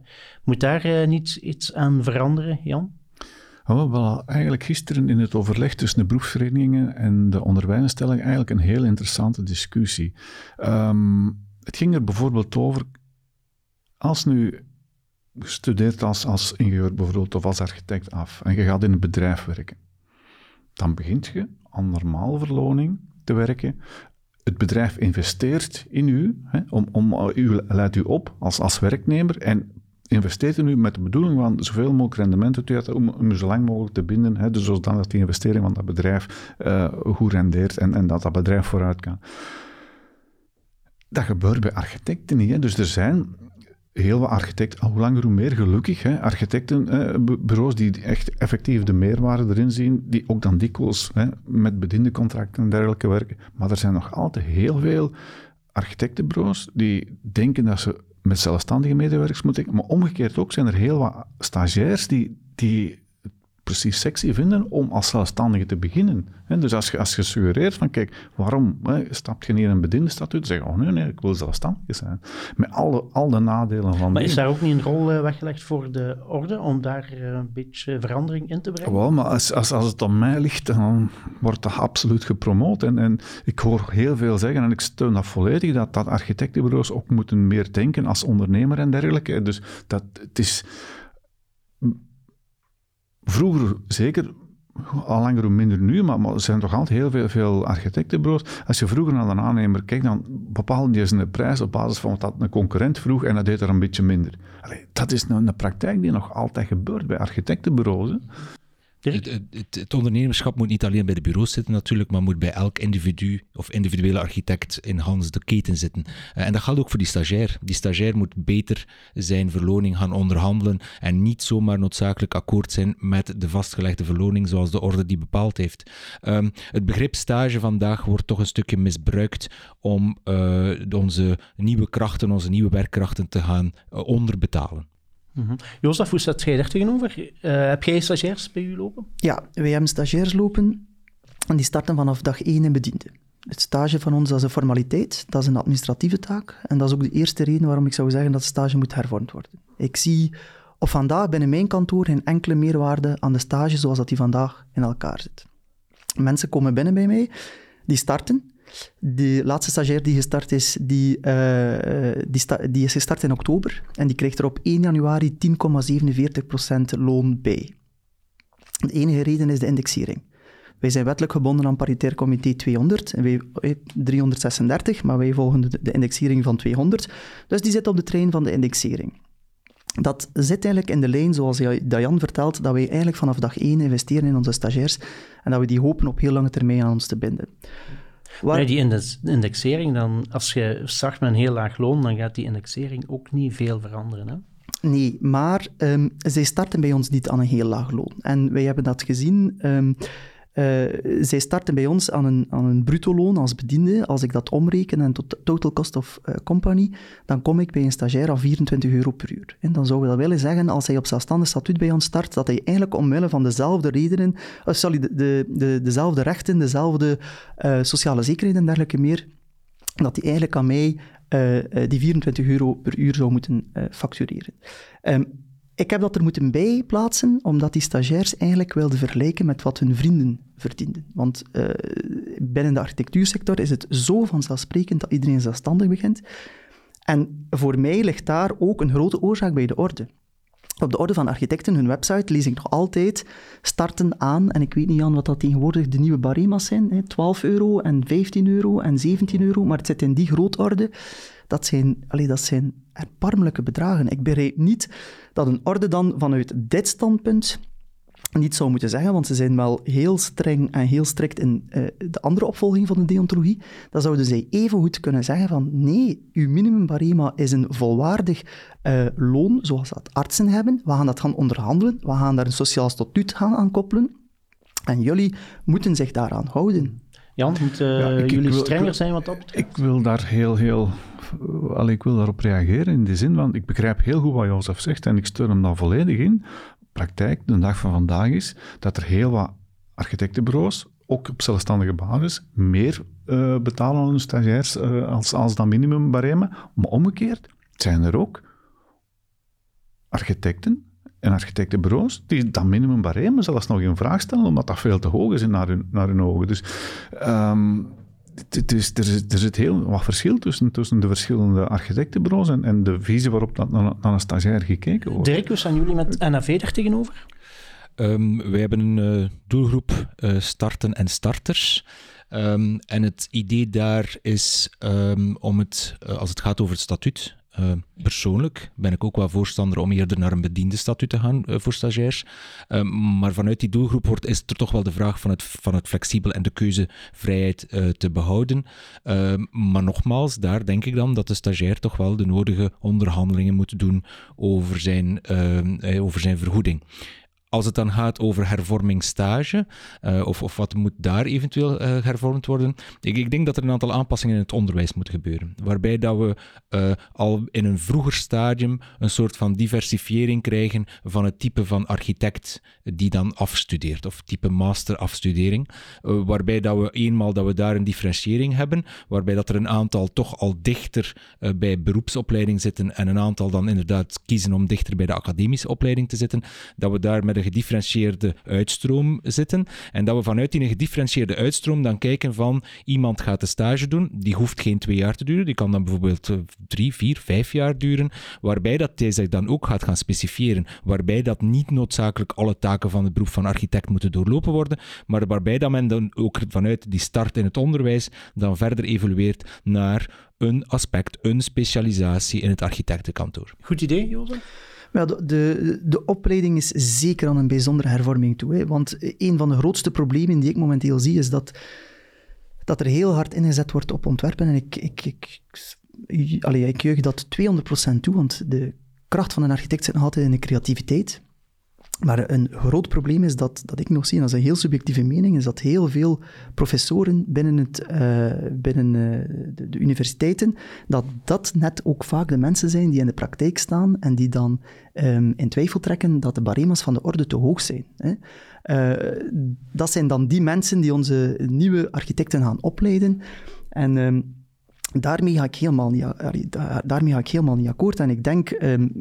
Moet daar niet iets aan veranderen, Jan? Oh, wel, eigenlijk gisteren in het overleg tussen de beroepsverenigingen en de onderwijsinstelling eigenlijk een heel interessante discussie. Um, het ging er bijvoorbeeld over, als nu studeert als, als ingenieur bijvoorbeeld of als architect af en je gaat in een bedrijf werken, dan begint je aan normaal verloning te werken. Het bedrijf investeert in u, hè, om, om, u leidt u op als, als werknemer en investeert in u met de bedoeling van zoveel mogelijk rendement te hebben, om, u zo lang mogelijk te binden, hè, dus zodat die investering van dat bedrijf uh, goed rendeert en, en dat dat bedrijf vooruit kan. Dat gebeurt bij architecten niet. Hè. Dus er zijn heel wat architecten, hoe langer hoe meer gelukkig, hè, architectenbureaus die echt effectief de meerwaarde erin zien, die ook dan dikwijls hè, met bediende contracten en dergelijke werken. Maar er zijn nog altijd heel veel architectenbureaus die denken dat ze met zelfstandige medewerkers moeten Maar omgekeerd ook zijn er heel wat stagiairs die, die precies sexy vinden om als zelfstandige te beginnen. dus als je, als je suggereert van, kijk, waarom he, stap je niet in een bediende statuut? zeg je, oh nee, nee, ik wil zelfstandig zijn. Met alle, al de nadelen van... Maar is daar ook niet een rol uh, weggelegd voor de orde, om daar uh, een beetje verandering in te brengen? Wel, maar als, als, als het aan mij ligt, dan wordt dat absoluut gepromoot. En, en ik hoor heel veel zeggen, en ik steun dat volledig, dat, dat architectenbureaus ook moeten meer denken als ondernemer en dergelijke. Dus dat, het is vroeger zeker, al langer hoe minder nu, maar, er zijn toch altijd heel veel, veel architectenbureaus. Als je vroeger naar een aannemer kijkt, dan bepaalde je zijn prijs op basis van wat een concurrent vroeg en dat deed er een beetje minder. Dat is een, een praktijk die nog altijd gebeurt bij architectenbureaus. Het, het, ondernemerschap moet niet alleen bij de bureaus zitten natuurlijk, maar moet bij elk individu of individuele architect in Hans de keten zitten. Eh, en dat geldt ook voor die stagiair. Die stagiair moet beter zijn verloning gaan onderhandelen en niet zomaar noodzakelijk akkoord zijn met de vastgelegde verloning zoals de orde die bepaald heeft. Um, het begrip stage vandaag wordt toch een stukje misbruikt om uh, onze nieuwe krachten, onze nieuwe werkkrachten te gaan uh, onderbetalen. Mm -hmm. Jozef, hoe staat jij daar tegenover? Uh, heb jij stagiairs bij u lopen? Ja, wij hebben stagiairs lopen en die starten vanaf dag één in bediende. Het stage van ons dat is een formaliteit, dat is een administratieve taak en dat is ook de eerste reden waarom ik zou zeggen dat stage moet hervormd worden. Ik zie op vandaag binnen mijn kantoor geen enkele meerwaarde aan de stage zoals dat die vandaag in elkaar zit. Mensen komen binnen bij mij, die starten, de laatste stagiair die gestart is, die, uh, die, die, is gestart in oktober en die krijgt er op 1 januari 10,47% loon bij. De enige reden is de indexering. Wij zijn wettelijk gebonden aan paritair comité 200, en wij, 336, maar wij volgen de, de indexering van 200. Dus die zit op de trein van de indexering. Dat zit eigenlijk in de lijn, zoals Jan vertelt, dat wij eigenlijk vanaf dag 1 investeren in onze stagiairs en dat we die hopen op heel lange termijn aan ons te binden. Waar... die indexering, dan, als je start met een heel laag loon, dan gaat die indexering ook niet veel veranderen. Hè? Nee, maar um, zij starten bij ons niet aan een heel laag loon. En wij hebben dat gezien. Um, uh, zij starten bij ons aan een, aan een bruto loon als bediende. Als ik dat omreken en tot total cost of uh, company, dan kom ik bij een stagiair aan 24 euro per uur. En dan zou dat willen zeggen, als hij op zelfstandig statuut bij ons start, dat hij eigenlijk omwille van dezelfde redenen, uh, sorry, de, de, de, dezelfde rechten, dezelfde sociale zekerheden en dergelijke meer, dat hij eigenlijk aan mij die 24 euro per uur zou moeten factureren. Um, ik heb dat er moeten bijplaatsen, omdat die stagiairs eigenlijk wilden vergelijken met wat hun vrienden verdienden. Want uh, binnen de architectuursector is het zo vanzelfsprekend dat iedereen zelfstandig begint. En voor mij ligt daar ook een grote oorzaak bij de orde. Op de orde van architecten, hun website, lees ik nog altijd starten aan, en ik weet niet aan wat dat tegenwoordig de nieuwe barema's zijn, hè, 12 euro en 15 euro en 17 euro, maar het zit in die grootorde. Dat zijn, allee, dat zijn erbarmelijke bedragen. Ik begrijp niet dat een orde dan vanuit dit standpunt niet zou moeten zeggen, want ze zijn wel heel streng en heel strikt in uh, de andere opvolging van de deontologie, dan zouden zij even goed kunnen zeggen van nee, uw minimumbarema is een volwaardig uh, loon, zoals dat artsen hebben. We gaan dat gaan onderhandelen, we gaan daar een sociaal statuut gaan aan koppelen. En jullie moeten zich daaraan houden. Jan, moeten ja, jullie strenger zijn wat dat betreft? Ik wil daar heel, heel... Al, ik wil daarop reageren in de zin van, ik begrijp heel goed wat Jozef zegt en ik steun hem daar volledig in. Praktijk, de dag van vandaag is dat er heel wat architectenbureaus, ook op zelfstandige basis, meer uh, betalen aan hun stagiairs uh, als, als dat minimumbareme. Maar omgekeerd zijn er ook architecten en architectenbureaus die dat minimum barème zelfs nog in vraag stellen, omdat dat veel te hoog is naar hun, naar hun ogen. Dus um, het is, er, is, er zit heel wat verschil tussen, tussen de verschillende architectenbureaus en, en de visie waarop dat naar, naar een stagiair gekeken wordt. Dirk, hoe staan jullie met NAV er tegenover? Um, wij hebben een uh, doelgroep uh, starten en starters. Um, en het idee daar is um, om het, uh, als het gaat over het statuut, uh, persoonlijk ben ik ook wel voorstander om eerder naar een bediende statuut te gaan uh, voor stagiairs. Uh, maar vanuit die doelgroep wordt, is er toch wel de vraag van het, van het flexibel en de keuzevrijheid te behouden. maar nogmaals, daar denk ik dan dat de stagiair toch wel de nodige onderhandelingen moet doen over zijn, over zijn vergoeding. Als het dan gaat over hervormingsstage, uh, of, of wat moet daar eventueel uh, hervormd worden, ik, ik, denk dat er een aantal aanpassingen in het onderwijs moeten gebeuren. Waarbij dat we uh, al in een vroeger stadium een soort van diversifiering krijgen van het type van architect die dan afstudeert, of type masterafstudering. waarbij dat we eenmaal dat we daar een differentiëring hebben, waarbij dat er een aantal toch al dichter bij beroepsopleiding zitten en een aantal dan inderdaad kiezen om dichter bij de academische opleiding te zitten, dat we daar met een gedifferentieerde uitstroom zitten. En dat we vanuit die gedifferentieerde uitstroom dan kijken van iemand gaat de stage doen, die hoeft geen twee jaar te duren, die kan dan bijvoorbeeld eh, drie, vier, vijf jaar duren, waarbij dat zich dan ook gaat gaan specifieren, waarbij dat niet noodzakelijk alle taken van het beroep van architect moeten doorlopen worden, maar waarbij dat men dan ook vanuit die start in het onderwijs dan verder evolueert naar een aspect, een specialisatie in het architectenkantoor. Goed idee, Jozef? Ja, de, de, opleiding is zeker aan een bijzondere hervorming toe. Hè? Want een van de grootste problemen die ik momenteel zie, is dat, dat er heel hard ingezet wordt op ontwerpen. En ik, ik, ik, allee, ik juich dat 200% toe, want de kracht van een architect zit nog altijd in de creativiteit. Maar een groot probleem is dat, dat ik nog zie, en dat is een heel subjectieve mening, is dat heel veel professoren binnen, het, uh, binnen uh, de, de, universiteiten, dat dat net ook vaak de mensen zijn die in de praktijk staan en die dan um, in twijfel trekken dat de barema's van de orde te hoog zijn. Hè. Uh, dat zijn dan die mensen die onze nieuwe architecten gaan opleiden. En... Um, daarmee ga ik helemaal niet, daarmee ga ik helemaal niet akkoord. En ik denk, um,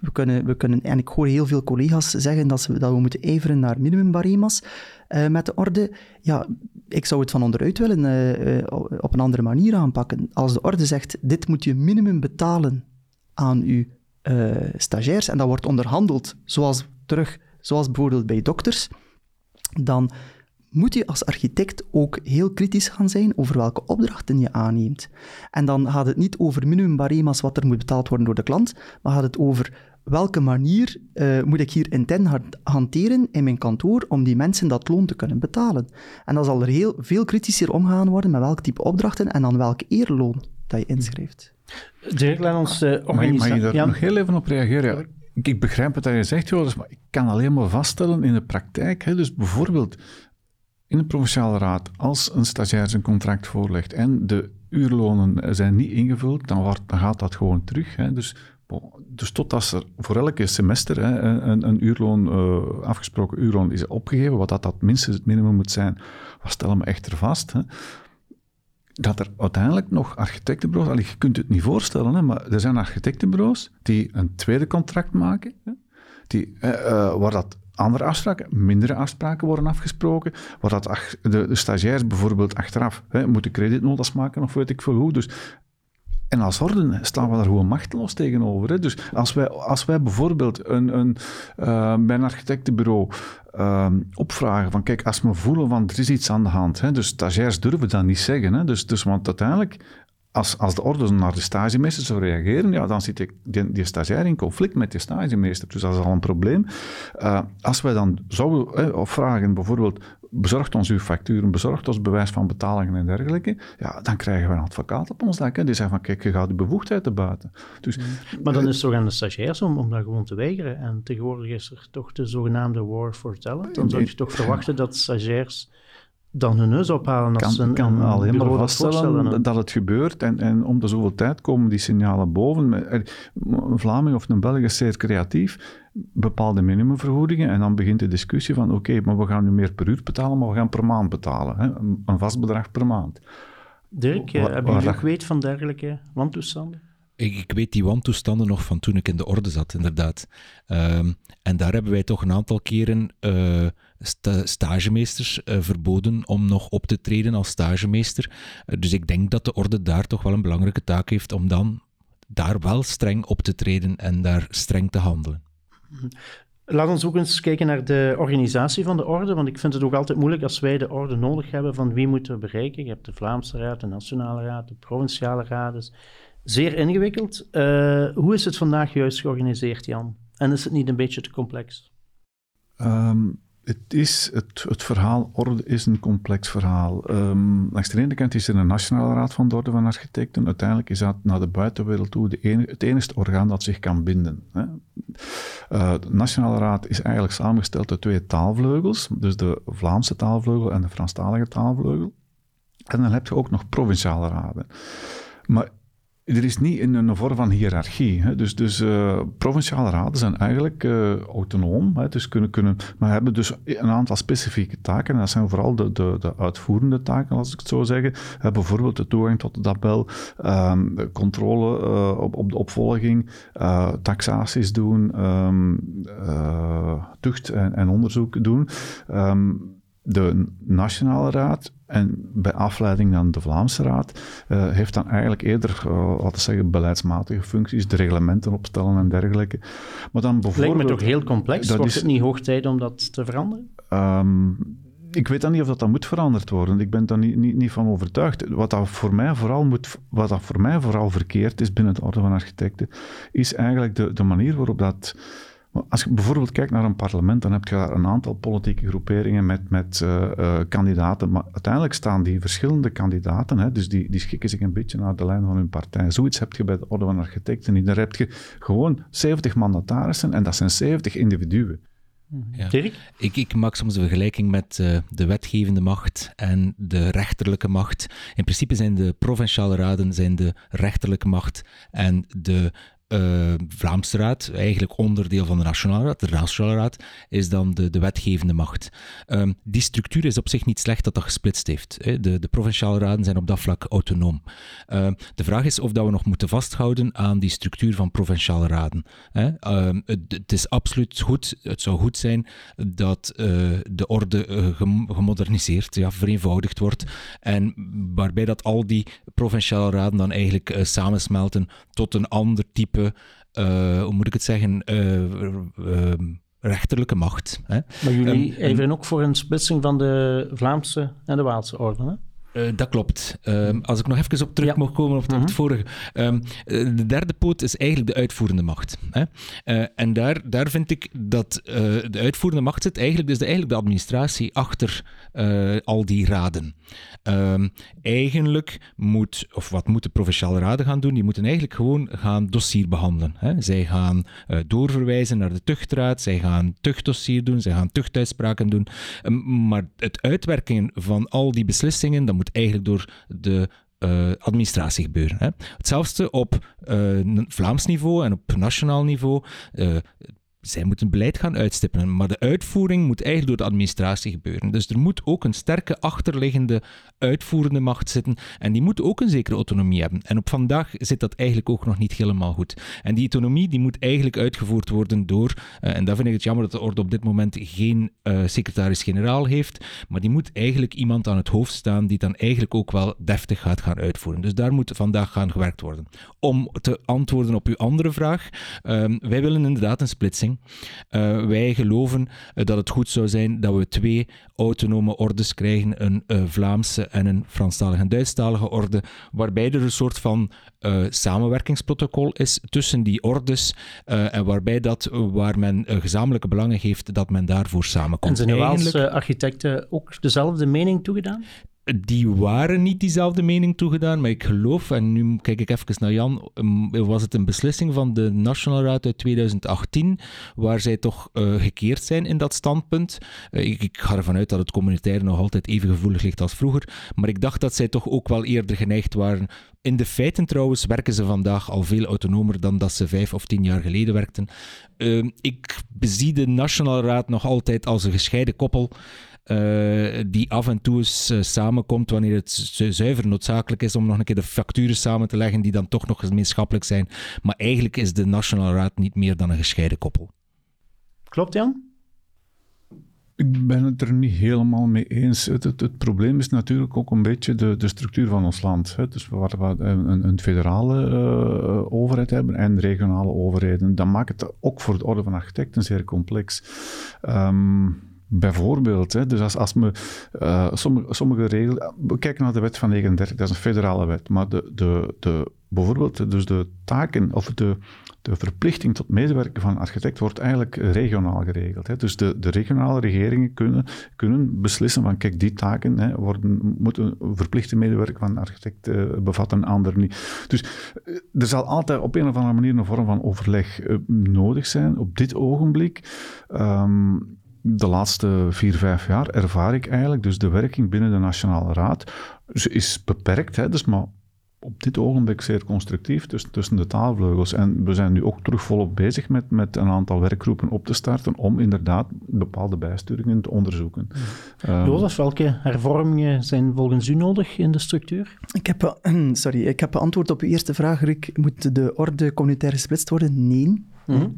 we, kunnen, we kunnen, en ik hoor heel veel collega's zeggen dat, ze, dat we moeten ijveren naar minimumbarema's uh, met de orde. Ja, ik zou het van onderuit willen uh, uh, op een andere manier aanpakken. Als de orde zegt, dit moet je minimum betalen aan uw stagiairs, en dat wordt onderhandeld, zoals, terug, zoals bijvoorbeeld bij dokters, dan moet je als architect ook heel kritisch gaan zijn over welke opdrachten je aanneemt. En dan gaat het niet over minimumbarema's wat er moet betaald worden door de klant, maar gaat het over welke manier uh, moet ik hier intern hanteren in mijn kantoor om die mensen dat loon te kunnen betalen. En dan zal er heel veel kritischer omgaan worden met welk type opdrachten en dan welk eerloon dat je inschrijft. Dirk, laat ons uh, Mag, mag je daar ja. nog heel even op reageren? Ja, ik begrijp wat je zegt, Joris, maar ik kan alleen maar vaststellen in de praktijk. Hè, dus bijvoorbeeld, in de provinciale raad, als een stagiair zijn contract voorlegt en de uurlonen zijn niet ingevuld, dan, gaat dat gewoon terug. Hè. Dus, dus totdat er voor elke semester hè, een, een, uurloon, uh, afgesproken uurloon is opgegeven, wat dat, dat minstens het minimum moet zijn, wat stellen we echter vast. Hè, dat er uiteindelijk nog architectenbureaus, je kunt het niet voorstellen, hè, maar er zijn architectenbureaus die een tweede contract maken, hè, die, uh, uh, waar dat andere afspraken, mindere afspraken worden afgesproken, waar dat de, de stagiairs bijvoorbeeld achteraf hè, moeten creditnotas maken of weet ik veel hoe. Dus en als orde staan we daar gewoon machteloos tegenover. Hè? Dus als wij, als wij bijvoorbeeld een, een, uh, bij een architectenbureau uh, opvragen van kijk, als we voelen van er is iets aan de hand, hè? dus stagiairs durven dat niet zeggen. Hè? Dus, dus, want uiteindelijk als, als de orde naar de stagemeester zou reageren, ja, dan zit die, die, stagiair in conflict met de stagemeester. Dus dat is al een probleem. Uh, als wij dan zouden eh, vragen, bijvoorbeeld, bezorgt ons uw facturen, bezorgt ons bewijs van betalingen en dergelijke, ja, dan krijgen we een advocaat op ons dak. Hè. Die zegt van, kijk, je gaat de bevoegdheid buiten. Dus, maar dan is het toch aan de stagiairs om, om dat gewoon te weigeren. En tegenwoordig is er toch de zogenaamde war for talent. Dan zou je toch verwachten dat stagiairs dan hun neus ophalen. Als kan, een, kan een alleen maar vaststellen dat het gebeurt en, en om de zoveel tijd komen die signalen boven. Een Vlaming of een Belg is zeer creatief, bepaalde minimumvergoedingen en dan begint de discussie van oké, maar we gaan nu meer per uur betalen, maar we gaan per maand betalen. Hè? Een vast bedrag per maand. Dirk, waar, heb je ook weet van dergelijke wantoestanden? Ik, ik, weet die wantoestanden nog van toen ik in de orde zat, inderdaad. Um, en daar hebben wij toch een aantal keren uh, stagemeesters verboden om nog op te treden als stagemeester. dus ik denk dat de orde daar toch wel een belangrijke taak heeft om dan daar wel streng op te treden en daar streng te handelen. Laat ons ook eens kijken naar de organisatie van de orde, want ik vind het ook altijd moeilijk als wij de orde nodig hebben van wie moeten we bereiken. Je hebt de Vlaamse Raad, de Nationale Raad, de Provinciale Raad. Dus zeer ingewikkeld. Uh, hoe is het vandaag juist georganiseerd, Jan? En is het niet een beetje te complex? Um, het, is, het, het verhaal orde is een complex verhaal. Um, langs de ene kant is er een Nationale Raad van de Orde van Architecten. Uiteindelijk is dat naar de buitenwereld toe de enige, het enige orgaan dat zich kan binden. Hè. Uh, de Nationale Raad is eigenlijk samengesteld uit twee taalvleugels. Dus de Vlaamse taalvleugel en de Franstalige taalvleugel. En dan heb je ook nog provinciale raden. Maar er is niet in een vorm van hiërarchie. Hè. Dus, dus uh, provinciale raden zijn eigenlijk uh, autonoom, hè, dus kunnen, kunnen, maar hebben dus een aantal specifieke taken. En dat zijn vooral de, de, de uitvoerende taken, als ik het zo zeggen. Bijvoorbeeld de toegang tot de tabel, um, de controle op, op de opvolging, taxaties doen, um, tucht en, en, onderzoek doen. Um, de Nationale Raad en bij afleiding dan de Vlaamse Raad uh, heeft dan eigenlijk eerder, uh, laten we zeggen, beleidsmatige functies, de reglementen opstellen en dergelijke. Maar dan bijvoorbeeld... Lijkt me toch heel complex? Wordt is, het niet hoog tijd om dat te veranderen? Um, ik weet dan niet of dat, dat moet veranderd worden. Ik ben daar niet, niet, niet van overtuigd. Wat dat, voor mij vooral moet, wat dat voor mij vooral verkeerd is binnen het Orde van Architecten, is eigenlijk de, de manier waarop dat als je bijvoorbeeld kijkt naar een parlement, dan heb je daar een aantal politieke groeperingen met, met uh, uh, kandidaten. Maar uiteindelijk staan die verschillende kandidaten, hè, dus die, die schikken zich een beetje naar de lijn van hun partij. Zoiets heb je bij de Orde van Architecten niet. Daar heb je gewoon 70 mandatarissen en dat zijn 70 individuen. Ja. Ik, ik, maak soms een vergelijking met uh, de wetgevende macht en de rechterlijke macht. In principe zijn de provinciale raden zijn de rechterlijke macht en de uh, Vlaamse Raad, eigenlijk onderdeel van de Nationale Raad. De Nationale Raad is dan de, de wetgevende macht. Um, die structuur is op zich niet slecht dat dat gesplitst heeft. Hè. De, de provinciale raden zijn op dat vlak autonoom. Uh, de vraag is of dat we nog moeten vasthouden aan die structuur van provinciale raden. Hè. Uh, het, het, is absoluut goed, het zou goed zijn dat uh, de orde gemoderniseerd, ja, vereenvoudigd wordt. En waarbij dat al die provinciale raden dan eigenlijk samensmelten tot een ander type uh, hoe moet ik het zeggen, uh, rechterlijke macht. Hè. Maar jullie um, even ook voor een splitsing van de Vlaamse en de Waalse orde, hè? Uh, dat klopt. Um, als ik nog even op terug ja. mag komen op, het, -hmm. vorige. Um, de derde poot is eigenlijk de uitvoerende macht. Hè? Uh, en daar, daar vind ik dat de uitvoerende macht zit eigenlijk, dus de, eigenlijk de administratie achter al die raden. Um, eigenlijk moet, of wat moeten provinciale raden gaan doen? Die moeten eigenlijk gewoon gaan dossier behandelen. Hè? Zij gaan doorverwijzen naar de tuchtraad, zij gaan tuchtdossier doen, zij gaan tuchtuitspraken doen. maar het uitwerken van al die beslissingen, dat moet eigenlijk door de uh, administratie gebeuren. Hè. Hetzelfde op uh, Vlaams niveau en op nationaal niveau. Uh, zij moeten beleid gaan uitstippelen, maar de uitvoering moet eigenlijk door de administratie gebeuren. Dus er moet ook een sterke achterliggende uitvoerende macht zitten en die moet ook een zekere autonomie hebben. En op vandaag zit dat eigenlijk ook nog niet helemaal goed. En die autonomie die moet eigenlijk uitgevoerd worden door, uh, en daar vind ik het jammer dat de orde op dit moment geen uh, secretaris-generaal heeft, maar die moet eigenlijk iemand aan het hoofd staan die dan eigenlijk ook wel deftig gaat gaan uitvoeren. Dus daar moet vandaag gaan gewerkt worden. Om te antwoorden op uw andere vraag, uh, wij willen inderdaad een splitsing. Uh, wij geloven uh, dat het goed zou zijn dat we twee autonome ordes krijgen, een uh, Vlaamse en een Franstalige en Duitsstalige orde, waarbij er een soort van samenwerkingsprotocol is tussen die ordes en waarbij dat, waar men gezamenlijke belangen heeft, dat men daarvoor samenkomt. En zijn de Waalse architecten ook dezelfde mening toegedaan? Die waren niet diezelfde mening toegedaan, maar ik geloof, en nu kijk ik even naar Jan, um, was het een beslissing van de Nationale Raad uit 2018, waar zij toch uh, gekeerd zijn in dat standpunt. Uh, ik, ik, ga ervan uit dat het communitair nog altijd even gevoelig ligt als vroeger, maar ik dacht dat zij toch ook wel eerder geneigd waren. In de feiten trouwens werken ze vandaag al veel autonomer dan dat ze vijf of tien jaar geleden werkten. Uh, ik bezie de Nationale Raad nog altijd als een gescheiden koppel. Uh, die af en toe eens uh, samenkomt wanneer het zuiver noodzakelijk is om nog een keer de facturen samen te leggen die dan toch nog gemeenschappelijk zijn. Maar eigenlijk is de Nationale Raad niet meer dan een gescheiden koppel. Klopt, Jan? Ik ben het er niet helemaal mee eens. Het, het, probleem is natuurlijk ook een beetje de, de structuur van ons land. Hè. Dus waar we een, een federale uh, overheid hebben en regionale overheden. Dat maakt het ook voor de orde van architecten zeer complex. Um, Bijvoorbeeld, hè, dus als, als we uh, sommige, sommige regels. We kijken naar de wet van 39, dat is een federale wet. Maar de, de, de, bijvoorbeeld, dus de taken of de, de verplichting tot medewerken van architect wordt eigenlijk regionaal geregeld. Hè. Dus de, de regionale regeringen kunnen, kunnen beslissen van kijk, die taken hè, worden, moeten verplichte medewerken van architect uh, bevatten, ander niet. Dus uh, er zal altijd op een of andere manier een vorm van overleg nodig zijn. Op dit ogenblik. Um, de laatste vier, vijf jaar ervaar ik eigenlijk dus de werking binnen de Nationale Raad. Ze is beperkt, hè, dus maar op dit ogenblik zeer constructief tussen, tussen de taalvleugels. En we zijn nu ook terug volop bezig met, met een aantal werkgroepen op te starten om inderdaad bepaalde bijsturingen te onderzoeken. Ja. Jozef, welke hervormingen zijn volgens u nodig in de structuur? Ik heb, sorry, ik heb antwoord op uw eerste vraag, Rick. Moet de orde communitair gesplitst worden? Nee. Mhm.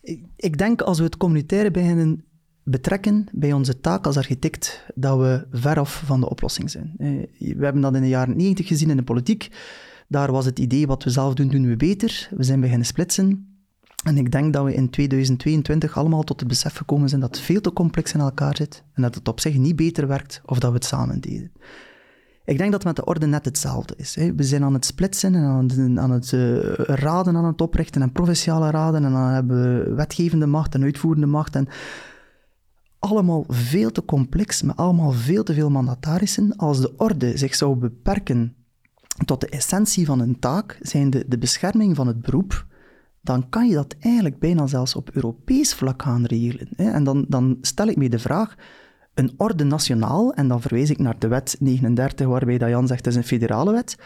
Ik, ik denk als we het communitaire beginnen betrekken bij onze taak als architect dat we veraf van de oplossing zijn. Eh, we hebben dat in de jaren 90 gezien in de politiek. Daar was het idee, wat we zelf doen, doen we beter. We zijn beginnen splitsen. En ik denk dat we in 2022 allemaal tot het besef gekomen zijn dat het veel te complex in elkaar zit en dat het op zich niet beter werkt of dat we het samen deden. Ik denk dat met de orde net hetzelfde is. We zijn aan het splitsen en aan het, het uh, raden aan het oprichten en provinciale raden en dan hebben we wetgevende macht en uitvoerende macht en allemaal veel te complex, met allemaal veel te veel mandatarissen. Als de orde zich zou beperken tot de essentie van een taak, zijn de, bescherming van het beroep, dan kan je dat eigenlijk bijna zelfs op Europees vlak gaan regelen. En dan, dan stel ik me de vraag, een orde nationaal, en dan verwijs ik naar de wet 39, waarbij dat Jan zegt het is een federale wet,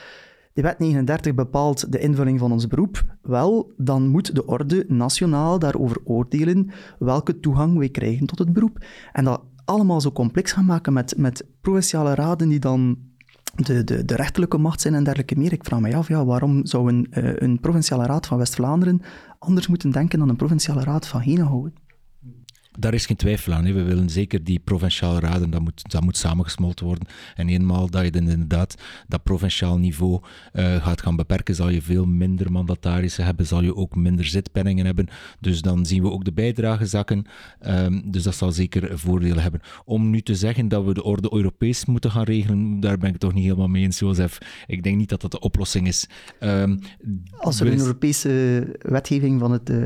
de wet 39 bepaalt de invulling van ons beroep. Wel, dan moet de orde nationaal daarover oordelen welke toegang wij krijgen tot het beroep. En dat allemaal zo complex gaan maken met, met provinciale raden die dan de, de, de rechterlijke macht zijn en dergelijke meer. Ik vraag me af, ja, waarom zou een, uh, een provinciale raad van West-Vlaanderen anders moeten denken dan een provinciale raad van Henegouwen? Daar is geen twijfel aan. Hè. We willen zeker die provinciale raden, dat moet, dat moet samengesmolten worden. En eenmaal dat je dan inderdaad dat provinciaal niveau uh, gaat gaan beperken, zal je veel minder mandatarissen hebben, zal je ook minder zitpenningen hebben. Dus dan zien we ook de bijdrage zakken. Um, dus dat zal zeker voordelen hebben. Om nu te zeggen dat we de orde Europees moeten gaan regelen, daar ben ik toch niet helemaal mee eens, Jozef. Ik denk niet dat dat de oplossing is. Um, Als er een Europese wetgeving van, het, uh,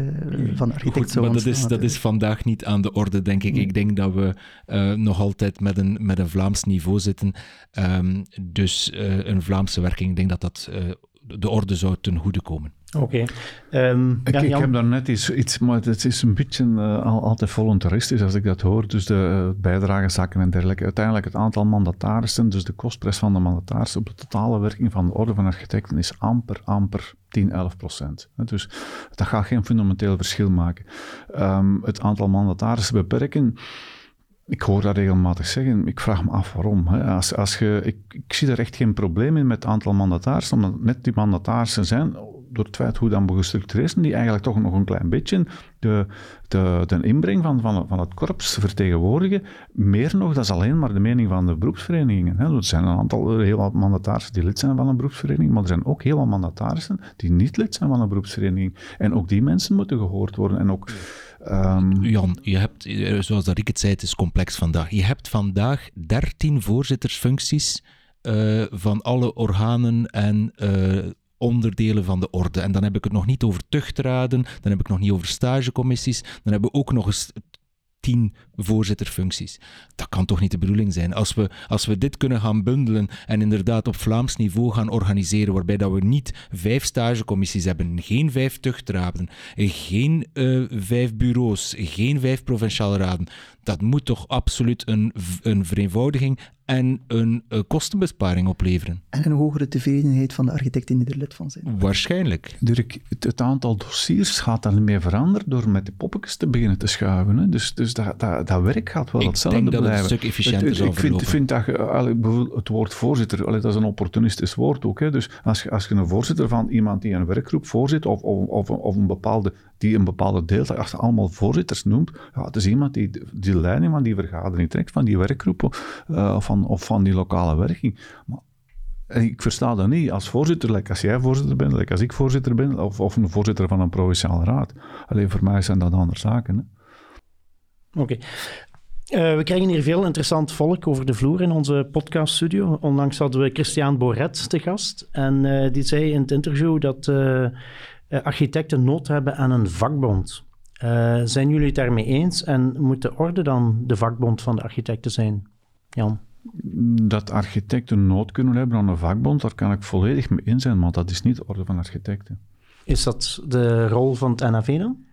van architect Goed, maar dat is, dat is vandaag niet aan de orde, denk ik. Ik denk dat we uh, nog altijd met een, met een Vlaams niveau zitten. Um, dus uh, een Vlaamse werking, ik denk dat dat uh, de orde zou ten goede komen. Oké. Okay. Um, ik, ja, ik heb daar net iets, iets, maar het is een beetje uh, altijd voluntaristisch als ik dat hoor. Dus de uh, bijdragezakken en dergelijke. Uiteindelijk het aantal mandatarissen, dus de kostprijs van de mandatarissen op de totale werking van de orde van architecten is amper, amper 10, 11 procent. Dus dat gaat geen fundamenteel verschil maken. Um, het aantal mandatarissen beperken ik hoor dat regelmatig zeggen. Ik vraag me af waarom. Hè. Als, als je, ik, ik, zie er echt geen probleem in met het aantal mandatarissen, omdat net die mandatarissen zijn, door het feit hoe dan gestructureerd zijn, die eigenlijk toch nog een klein beetje de, de, de inbreng van, van, van het korps vertegenwoordigen. Meer nog, dat is alleen maar de mening van de beroepsverenigingen. Hè. Er zijn een aantal, heel wat mandatarissen die lid zijn van een beroepsvereniging, maar er zijn ook heel wat mandatarissen die niet lid zijn van een beroepsvereniging. En ook die mensen moeten gehoord worden en ook... Um... Jan, je hebt, eh, zoals dat ik het zei, het is complex vandaag. Je hebt vandaag 13 voorzittersfuncties uh, van alle organen en uh, onderdelen van de orde. En dan heb ik het nog niet over tuchtraden, dan heb ik nog niet over stagecommissies, dan hebben we ook nog eens tien voorzitterfuncties. Dat kan toch niet de bedoeling zijn? Als we, als we dit kunnen gaan bundelen en inderdaad op Vlaams niveau gaan organiseren, waarbij dat we niet vijf stagecommissies hebben, geen vijf tuchtraden, geen uh, vijf bureaus, geen vijf provinciale raden, dat moet toch absoluut een, een vereenvoudiging en een uh, kostenbesparing opleveren. En een hogere tevredenheid van de architecten die er lid van zijn. Waarschijnlijk. Dirk, het, het, aantal dossiers gaat dan niet meer veranderen door met de poppetjes te beginnen te schuiven. Hè? Dus, dus dat, dat, dat werk gaat wel ik hetzelfde denk dat blijven. het een stuk efficiënter het, Ik vind, vind dat het woord voorzitter, dat is een opportunistisch woord ook. Hè? Dus als je, als je een voorzitter van iemand die een werkgroep voorzit of, of, of, of een bepaalde, die een bepaalde deeltijd, als je allemaal voorzitters noemt, ja, het is iemand die die leiding van die vergadering trekt, van die werkgroep uh, van, of van die lokale werking. Maar ik versta dat niet als voorzitter, like als jij voorzitter bent, like als ik voorzitter ben, of, of een voorzitter van een provinciale raad. Alleen voor mij zijn dat andere zaken. Oké. Okay. Uh, we krijgen hier veel interessant volk over de vloer in onze podcaststudio. Onlangs hadden we Christian Boret te gast. En uh, die zei in het interview dat uh, architecten nood hebben aan een vakbond. zijn jullie het daarmee eens? En moet de orde dan de vakbond van de architecten zijn? Jan? Dat architecten nood kunnen hebben aan een vakbond, daar kan ik volledig mee in zijn, maar dat is niet de orde van architecten. Is dat de rol van het NAV dan?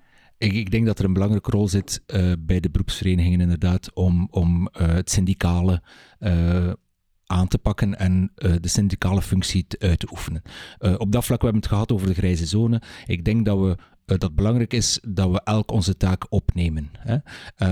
Ik, ik, denk dat er een belangrijke rol zit uh, bij de beroepsverenigingen inderdaad om, om uh, het syndicale uh, aan te pakken en de syndicale functie te, uit te oefenen. op dat vlak we hebben het gehad over de grijze zone. Ik denk dat we dat het belangrijk is dat we elk onze taak opnemen. Hè?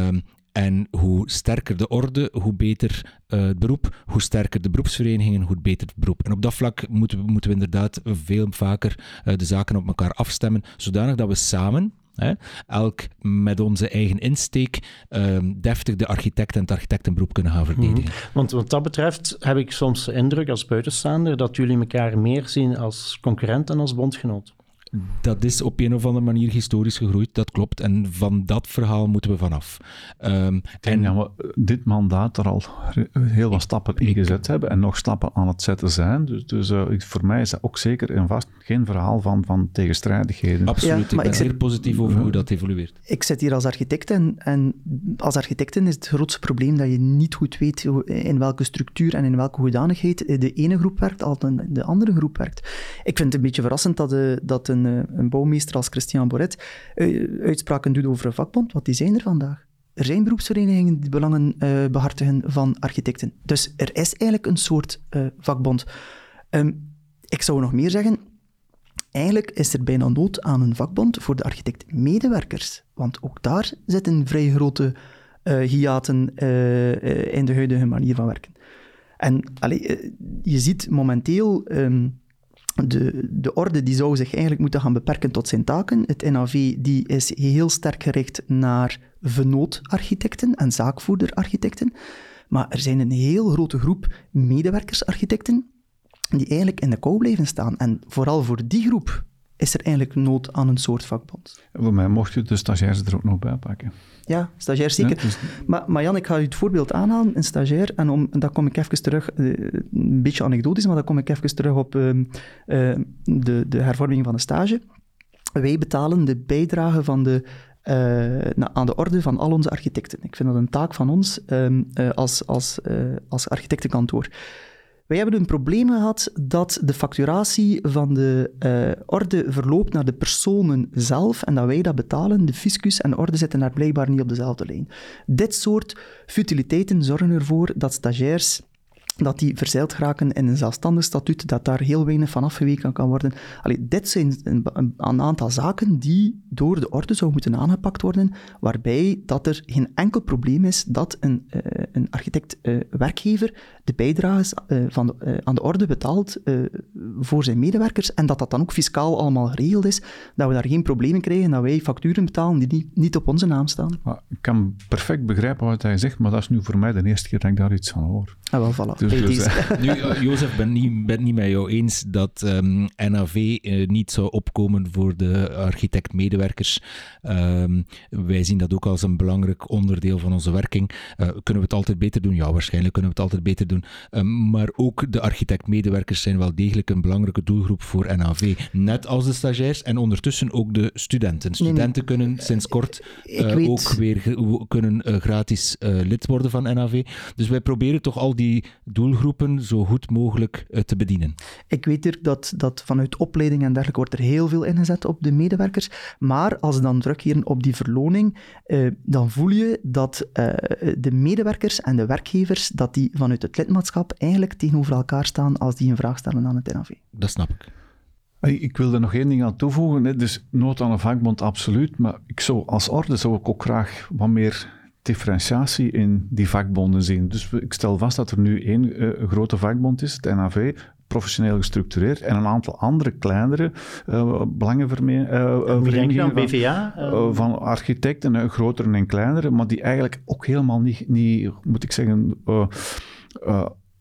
Um, en hoe sterker de orde, hoe beter het beroep. Hoe sterker de beroepsverenigingen, hoe beter het beroep. En op dat vlak moeten we, moeten we inderdaad veel vaker de zaken op elkaar afstemmen, zodanig dat we samen, hè, elk met onze eigen insteek, uh, deftig de architect en het architectenberoep kunnen gaan verdedigen. Mm-hmm. Want wat dat betreft heb ik soms de indruk als buitenstaander dat jullie elkaar meer zien als concurrent dan als bondgenoot. Dat is op een of andere manier historisch gegroeid, dat klopt. En van dat verhaal moeten we vanaf. Um, en ja, we dit mandaat er al heel wat stappen in gezet hebben en nog stappen aan het zetten zijn. Dus, dus uh, voor mij is dat ook zeker en vast geen verhaal van, van tegenstrijdigheden. Absoluut, ja, ik ben ik heel zit, positief over hoe dat evolueert. Ik zit hier als architect en, en als architecten is het grootste probleem dat je niet goed weet in welke structuur en in welke hoedanigheid de ene groep werkt als de andere groep werkt. Ik vind het een beetje verrassend dat, de, dat een een, een bouwmeester als Christian Boret uitspraken doet over een vakbond, want die zijn er vandaag. Er zijn beroepsverenigingen die belangen uh, behartigen van architecten. Dus er is eigenlijk een soort vakbond. Um, ik zou nog meer zeggen. Eigenlijk is er bijna nood aan een vakbond voor de architect-medewerkers. Want ook daar zitten vrij grote uh, hiaten in de huidige manier van werken. En je ziet momenteel. Um, de, de orde die zou zich eigenlijk moeten gaan beperken tot zijn taken. Het NAV die is heel sterk gericht naar vennootarchitecten en zaakvoerderarchitecten. Maar er zijn een heel grote groep medewerkersarchitecten die eigenlijk in de kou blijven staan. En vooral voor die groep is er eigenlijk nood aan een soort vakbond. Voor mij mocht je de stagiairs er ook nog bij pakken. Ja, stagiair zeker. Ja, dus... maar, maar Jan, ik ga u het voorbeeld aanhalen, een stagiair, en om, dan kom ik even terug, een beetje anekdotisch, maar dan kom ik even terug op uh, uh, de, de hervorming van de stage. Wij betalen de bijdrage van de, uh, aan de orde van al onze architecten. Ik vind dat een taak van ons als, als, als architectenkantoor. Wij hebben een probleem gehad dat de facturatie van de uh, orde verloopt naar de personen zelf en dat wij dat betalen. De fiscus en de orde zitten daar blijkbaar niet op dezelfde lijn. Dit soort futiliteiten zorgen ervoor dat stagiairs dat die verzeild geraken in een zelfstandig statuut, dat daar heel weinig van afgeweken kan worden. Allee, dit zijn een, een, aantal zaken die door de orde zou moeten aangepakt worden, waarbij dat er geen enkel probleem is dat een, uh, een architect-werkgever uh, de bijdrages uh, van de, aan de orde betaalt voor zijn medewerkers en dat dat dan ook fiscaal allemaal geregeld is, dat we daar geen problemen krijgen, dat wij facturen betalen die niet, niet op onze naam staan. Maar ik kan perfect begrijpen wat hij zegt, maar dat is nu voor mij de eerste keer dat ik daar iets van hoor. Ah, wel, voilà. Dus, dus, nu, uh, Jozef, ben niet, ben niet met jou eens dat um, NAV uh, niet zou opkomen voor de architect-medewerkers. Um, wij zien dat ook als een belangrijk onderdeel van onze werking. Uh, kunnen we het altijd beter doen? Ja, waarschijnlijk kunnen we het altijd beter doen. Um, maar ook de architect-medewerkers zijn wel degelijk een belangrijke doelgroep voor NAV. Net als de stagiairs en ondertussen ook de studenten. Studenten nee, kunnen sinds kort ook weer kunnen gratis lid worden van NAV. Dus wij proberen toch al die doelgroepen zo goed mogelijk te bedienen. Ik weet er dat, dat vanuit opleiding en dergelijke wordt er heel veel ingezet op de medewerkers. Maar als dan terugkeren op die verloning, dan voel je dat de medewerkers en de werkgevers dat die vanuit het lidmaatschap eigenlijk tegenover elkaar staan als die een vraag stellen aan het NAV. Dat snap ik. Ik wil er nog één ding aan toevoegen. Hè. Dus nood aan een vakbond, absoluut. Maar ik zou, als orde zou ik ook graag wat meer differentiatie in die vakbonden zien. Dus ik stel vast dat er nu één uh, grote vakbond is, het NAV, professioneel gestructureerd, en een aantal andere kleinere uh, belangenverenigingen uh, BVA? van architecten, grotere en kleinere, maar die eigenlijk ook helemaal niet, niet moet ik zeggen,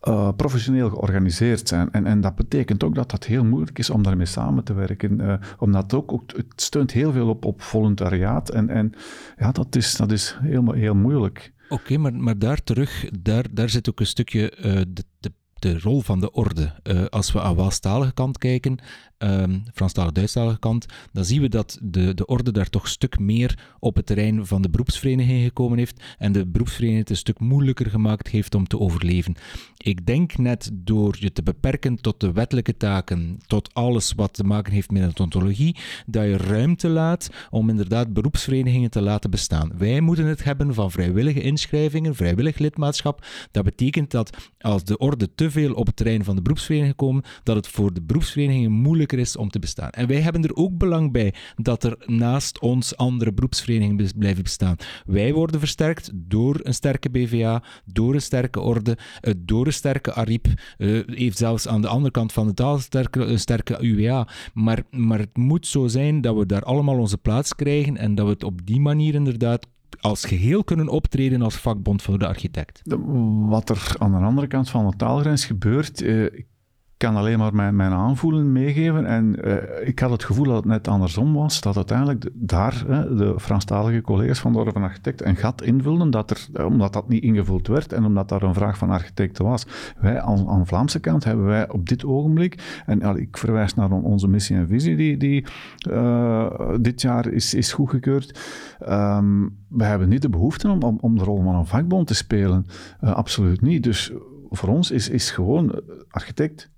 uh, professioneel georganiseerd zijn. En, en dat betekent ook dat dat heel moeilijk is om daarmee samen te werken. Uh, omdat ook, ook, het steunt heel veel op, op volontariaat. En, en ja, dat is, dat is heel, heel moeilijk. Oké, maar, maar daar terug, daar, daar zit ook een stukje uh, de, de de rol van de orde. Uh, als we aan Waalstalige kant kijken, um, Franstalige, Duitsstalige kant, dan zien we dat de, de orde daar toch een stuk meer op het terrein van de beroepsvereniging gekomen heeft en de beroepsvereniging het een stuk moeilijker gemaakt heeft om te overleven. Ik denk net door je te beperken tot de wettelijke taken, tot alles wat te maken heeft met de ontologie, dat je ruimte laat om inderdaad beroepsverenigingen te laten bestaan. Wij moeten het hebben van vrijwillige inschrijvingen, vrijwillig lidmaatschap. Dat betekent dat als de orde te veel op het terrein van de beroepsvereniging komen, dat het voor de beroepsverenigingen is om te bestaan. En wij hebben er ook belang bij dat er naast ons andere beroepsverenigingen blijven bestaan. Wij worden versterkt door een sterke BVA, door een sterke orde, eh, door een sterke ARIP, heeft zelfs aan de andere kant van de taal sterke, een sterke UWA. Maar, maar het moet zo zijn dat we daar allemaal onze plaats krijgen en dat we het op die manier inderdaad als geheel kunnen optreden als vakbond voor de architect. Wat er aan de andere kant van de taalgrens gebeurt, eh, kan alleen maar mijn, mijn aanvoelen meegeven. En uh, ik had het gevoel dat het net andersom was, dat uiteindelijk daar uh, de Franstalige collega's van de Orde van Architecten een gat invulden, dat er, eh, omdat dat niet ingevuld werd en omdat daar een vraag van architecten was. Wij aan, aan de Vlaamse kant hebben wij op dit ogenblik, en uh, ik verwijs naar onze missie en visie die, die dit jaar is, is goedgekeurd, um, we hebben niet de behoefte om, om, om de rol van een vakbond te spelen. absoluut niet. Dus voor ons is, is gewoon architect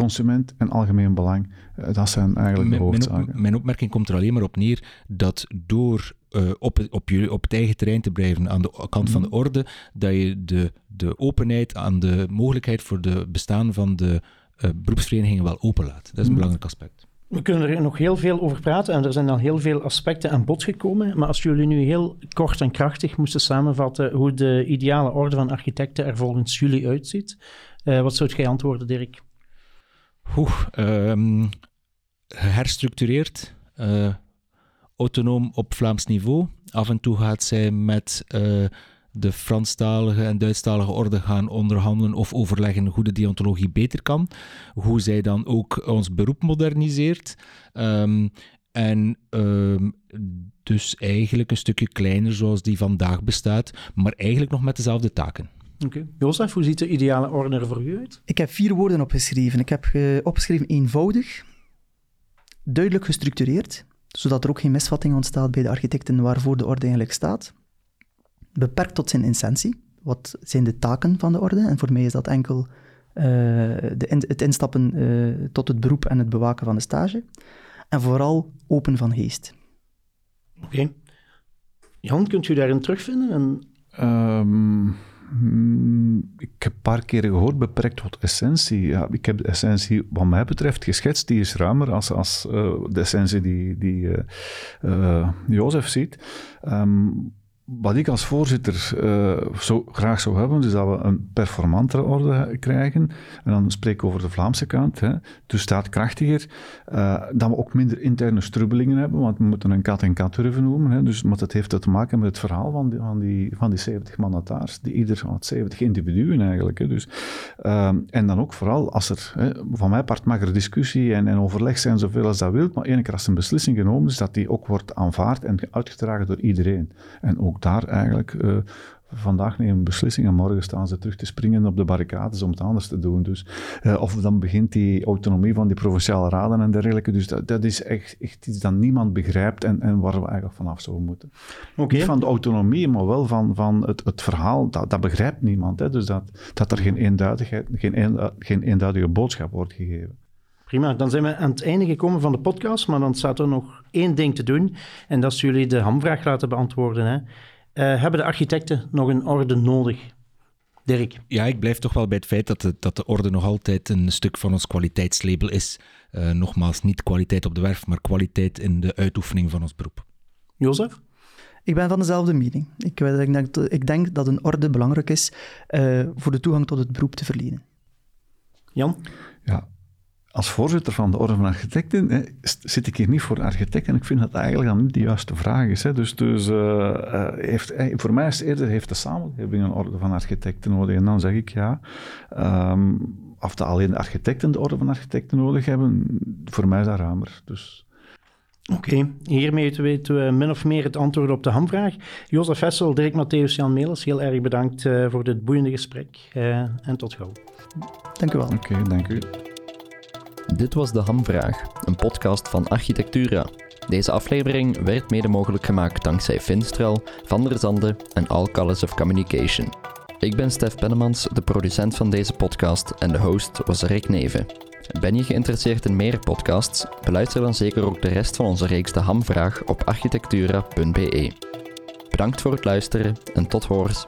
consument en algemeen belang. Eh, dat zijn eigenlijk de hoofdzaken. Mijn, mijn, opmerking komt er alleen maar op neer dat door uh, op, op, je, op het eigen terrein te blijven aan de kant van de mhm. orde, dat je de, de openheid aan de mogelijkheid voor de bestaan van de uh, beroepsverenigingen wel openlaat. Dat is een mhm. belangrijk aspect. We kunnen er nog heel veel over praten en er zijn al heel veel aspecten aan bod gekomen. Maar als jullie nu heel kort en krachtig moesten samenvatten hoe de ideale orde van architecten er volgens jullie uitziet, uh, wat zou jij antwoorden, Dirk? Oeh, um, geherstructureerd, uh, autonoom op Vlaams niveau. Af en toe gaat zij met uh, de Franstalige en Duitsstalige orde gaan onderhandelen of overleggen hoe de deontologie beter kan. Hoe zij dan ook ons beroep moderniseert. Um, en um, dus eigenlijk een stukje kleiner zoals die vandaag bestaat, maar eigenlijk nog met dezelfde taken. Oké. Okay. Jozef, hoe ziet de ideale orde er voor u uit? Ik heb vier woorden opgeschreven. Ik heb opgeschreven eenvoudig, duidelijk gestructureerd, zodat er ook geen misvatting ontstaat bij de architecten waarvoor de orde eigenlijk staat. Beperkt tot zijn essentie. Wat zijn de taken van de orde? En voor mij is dat enkel uh, de in, het instappen uh, tot het beroep en het bewaken van de stage. En vooral open van geest. Oké. Okay. Jan, kunt u daarin terugvinden? En... Um Hmm, ik heb een paar keren gehoord, beperkt tot essentie. Ja, ik heb de essentie, wat mij betreft, geschetst. Die is ruimer als, als uh, de essentie die, die uh, uh, Jozef ziet. Um, wat ik als voorzitter uh, zo graag zou hebben, is dat we een performantere orde krijgen. En dan spreek ik over de Vlaamse kant. Hè. Dus staat krachtiger. Uh, dat we ook minder interne strubbelingen hebben, want we moeten een kat en kat durven noemen. Hè. Dus, maar dat heeft te maken met het verhaal van die, van die, van die 70 mandataars. Die ieder had 70 individuen eigenlijk. Hè. Dus, uh, en dan ook vooral als er, hè, van mijn part mag er discussie en, en overleg zijn zoveel als dat wilt, maar één keer als een beslissing genomen is, dat die ook wordt aanvaard en uitgedragen door iedereen. En ook daar eigenlijk uh, vandaag nemen beslissingen, morgen staan ze terug te springen op de barricades om het anders te doen. Dus, uh, of dan begint die autonomie van die provinciale raden en dergelijke. Dus dat, dat is echt, echt iets dat niemand begrijpt en, en waar we eigenlijk vanaf zouden moeten. Okay. Niet van de autonomie, maar wel van, van het, het verhaal, dat, dat begrijpt niemand. Hè? Dus dat, dat er geen, eenduidigheid, geen, een, geen eenduidige boodschap wordt gegeven. Prima, dan zijn we aan het einde gekomen van de podcast, maar dan staat er nog één ding te doen en dat is jullie de hamvraag laten beantwoorden. Hè. Uh, hebben de architecten nog een orde nodig? Dirk? Ja, ik blijf toch wel bij het feit dat de, dat de orde nog altijd een stuk van ons kwaliteitslabel is. Uh, nogmaals, niet kwaliteit op de werf, maar kwaliteit in de uitoefening van ons beroep. Jozef? Ik ben van dezelfde mening. Ik, ik, denk, ik denk dat een orde belangrijk is uh, voor de toegang tot het beroep te verlenen. Jan? Ja, als voorzitter van de Orde van Architecten hè, zit ik hier niet voor architecten. En ik vind dat eigenlijk dan niet de juiste vraag is. Hè. Dus, dus uh, heeft, voor mij is eerder heeft de samenleving een Orde van Architecten nodig. En dan zeg ik ja. Um, of de alleen de architecten de Orde van Architecten nodig hebben, voor mij is dat ruimer. Dus... Oké, okay. hiermee weten we min of meer het antwoord op de hamvraag. Jozef Vessel, Dirk Matthäus, Jan Melis, heel erg bedankt uh, voor dit boeiende gesprek. Uh, en tot gauw. Dank u wel. Oké, okay, dank u. Dit was De Hamvraag, een podcast van Architectura. Deze aflevering werd mede mogelijk gemaakt dankzij Finstrel, Van der Zande en All Colors of Communication. Ik ben Stef Pennemans, de producent van deze podcast en de host was Rick Neven. Ben je geïnteresseerd in meer podcasts? Beluister dan zeker ook de rest van onze reeks De Hamvraag op architectura.be. Bedankt voor het luisteren en tot horens.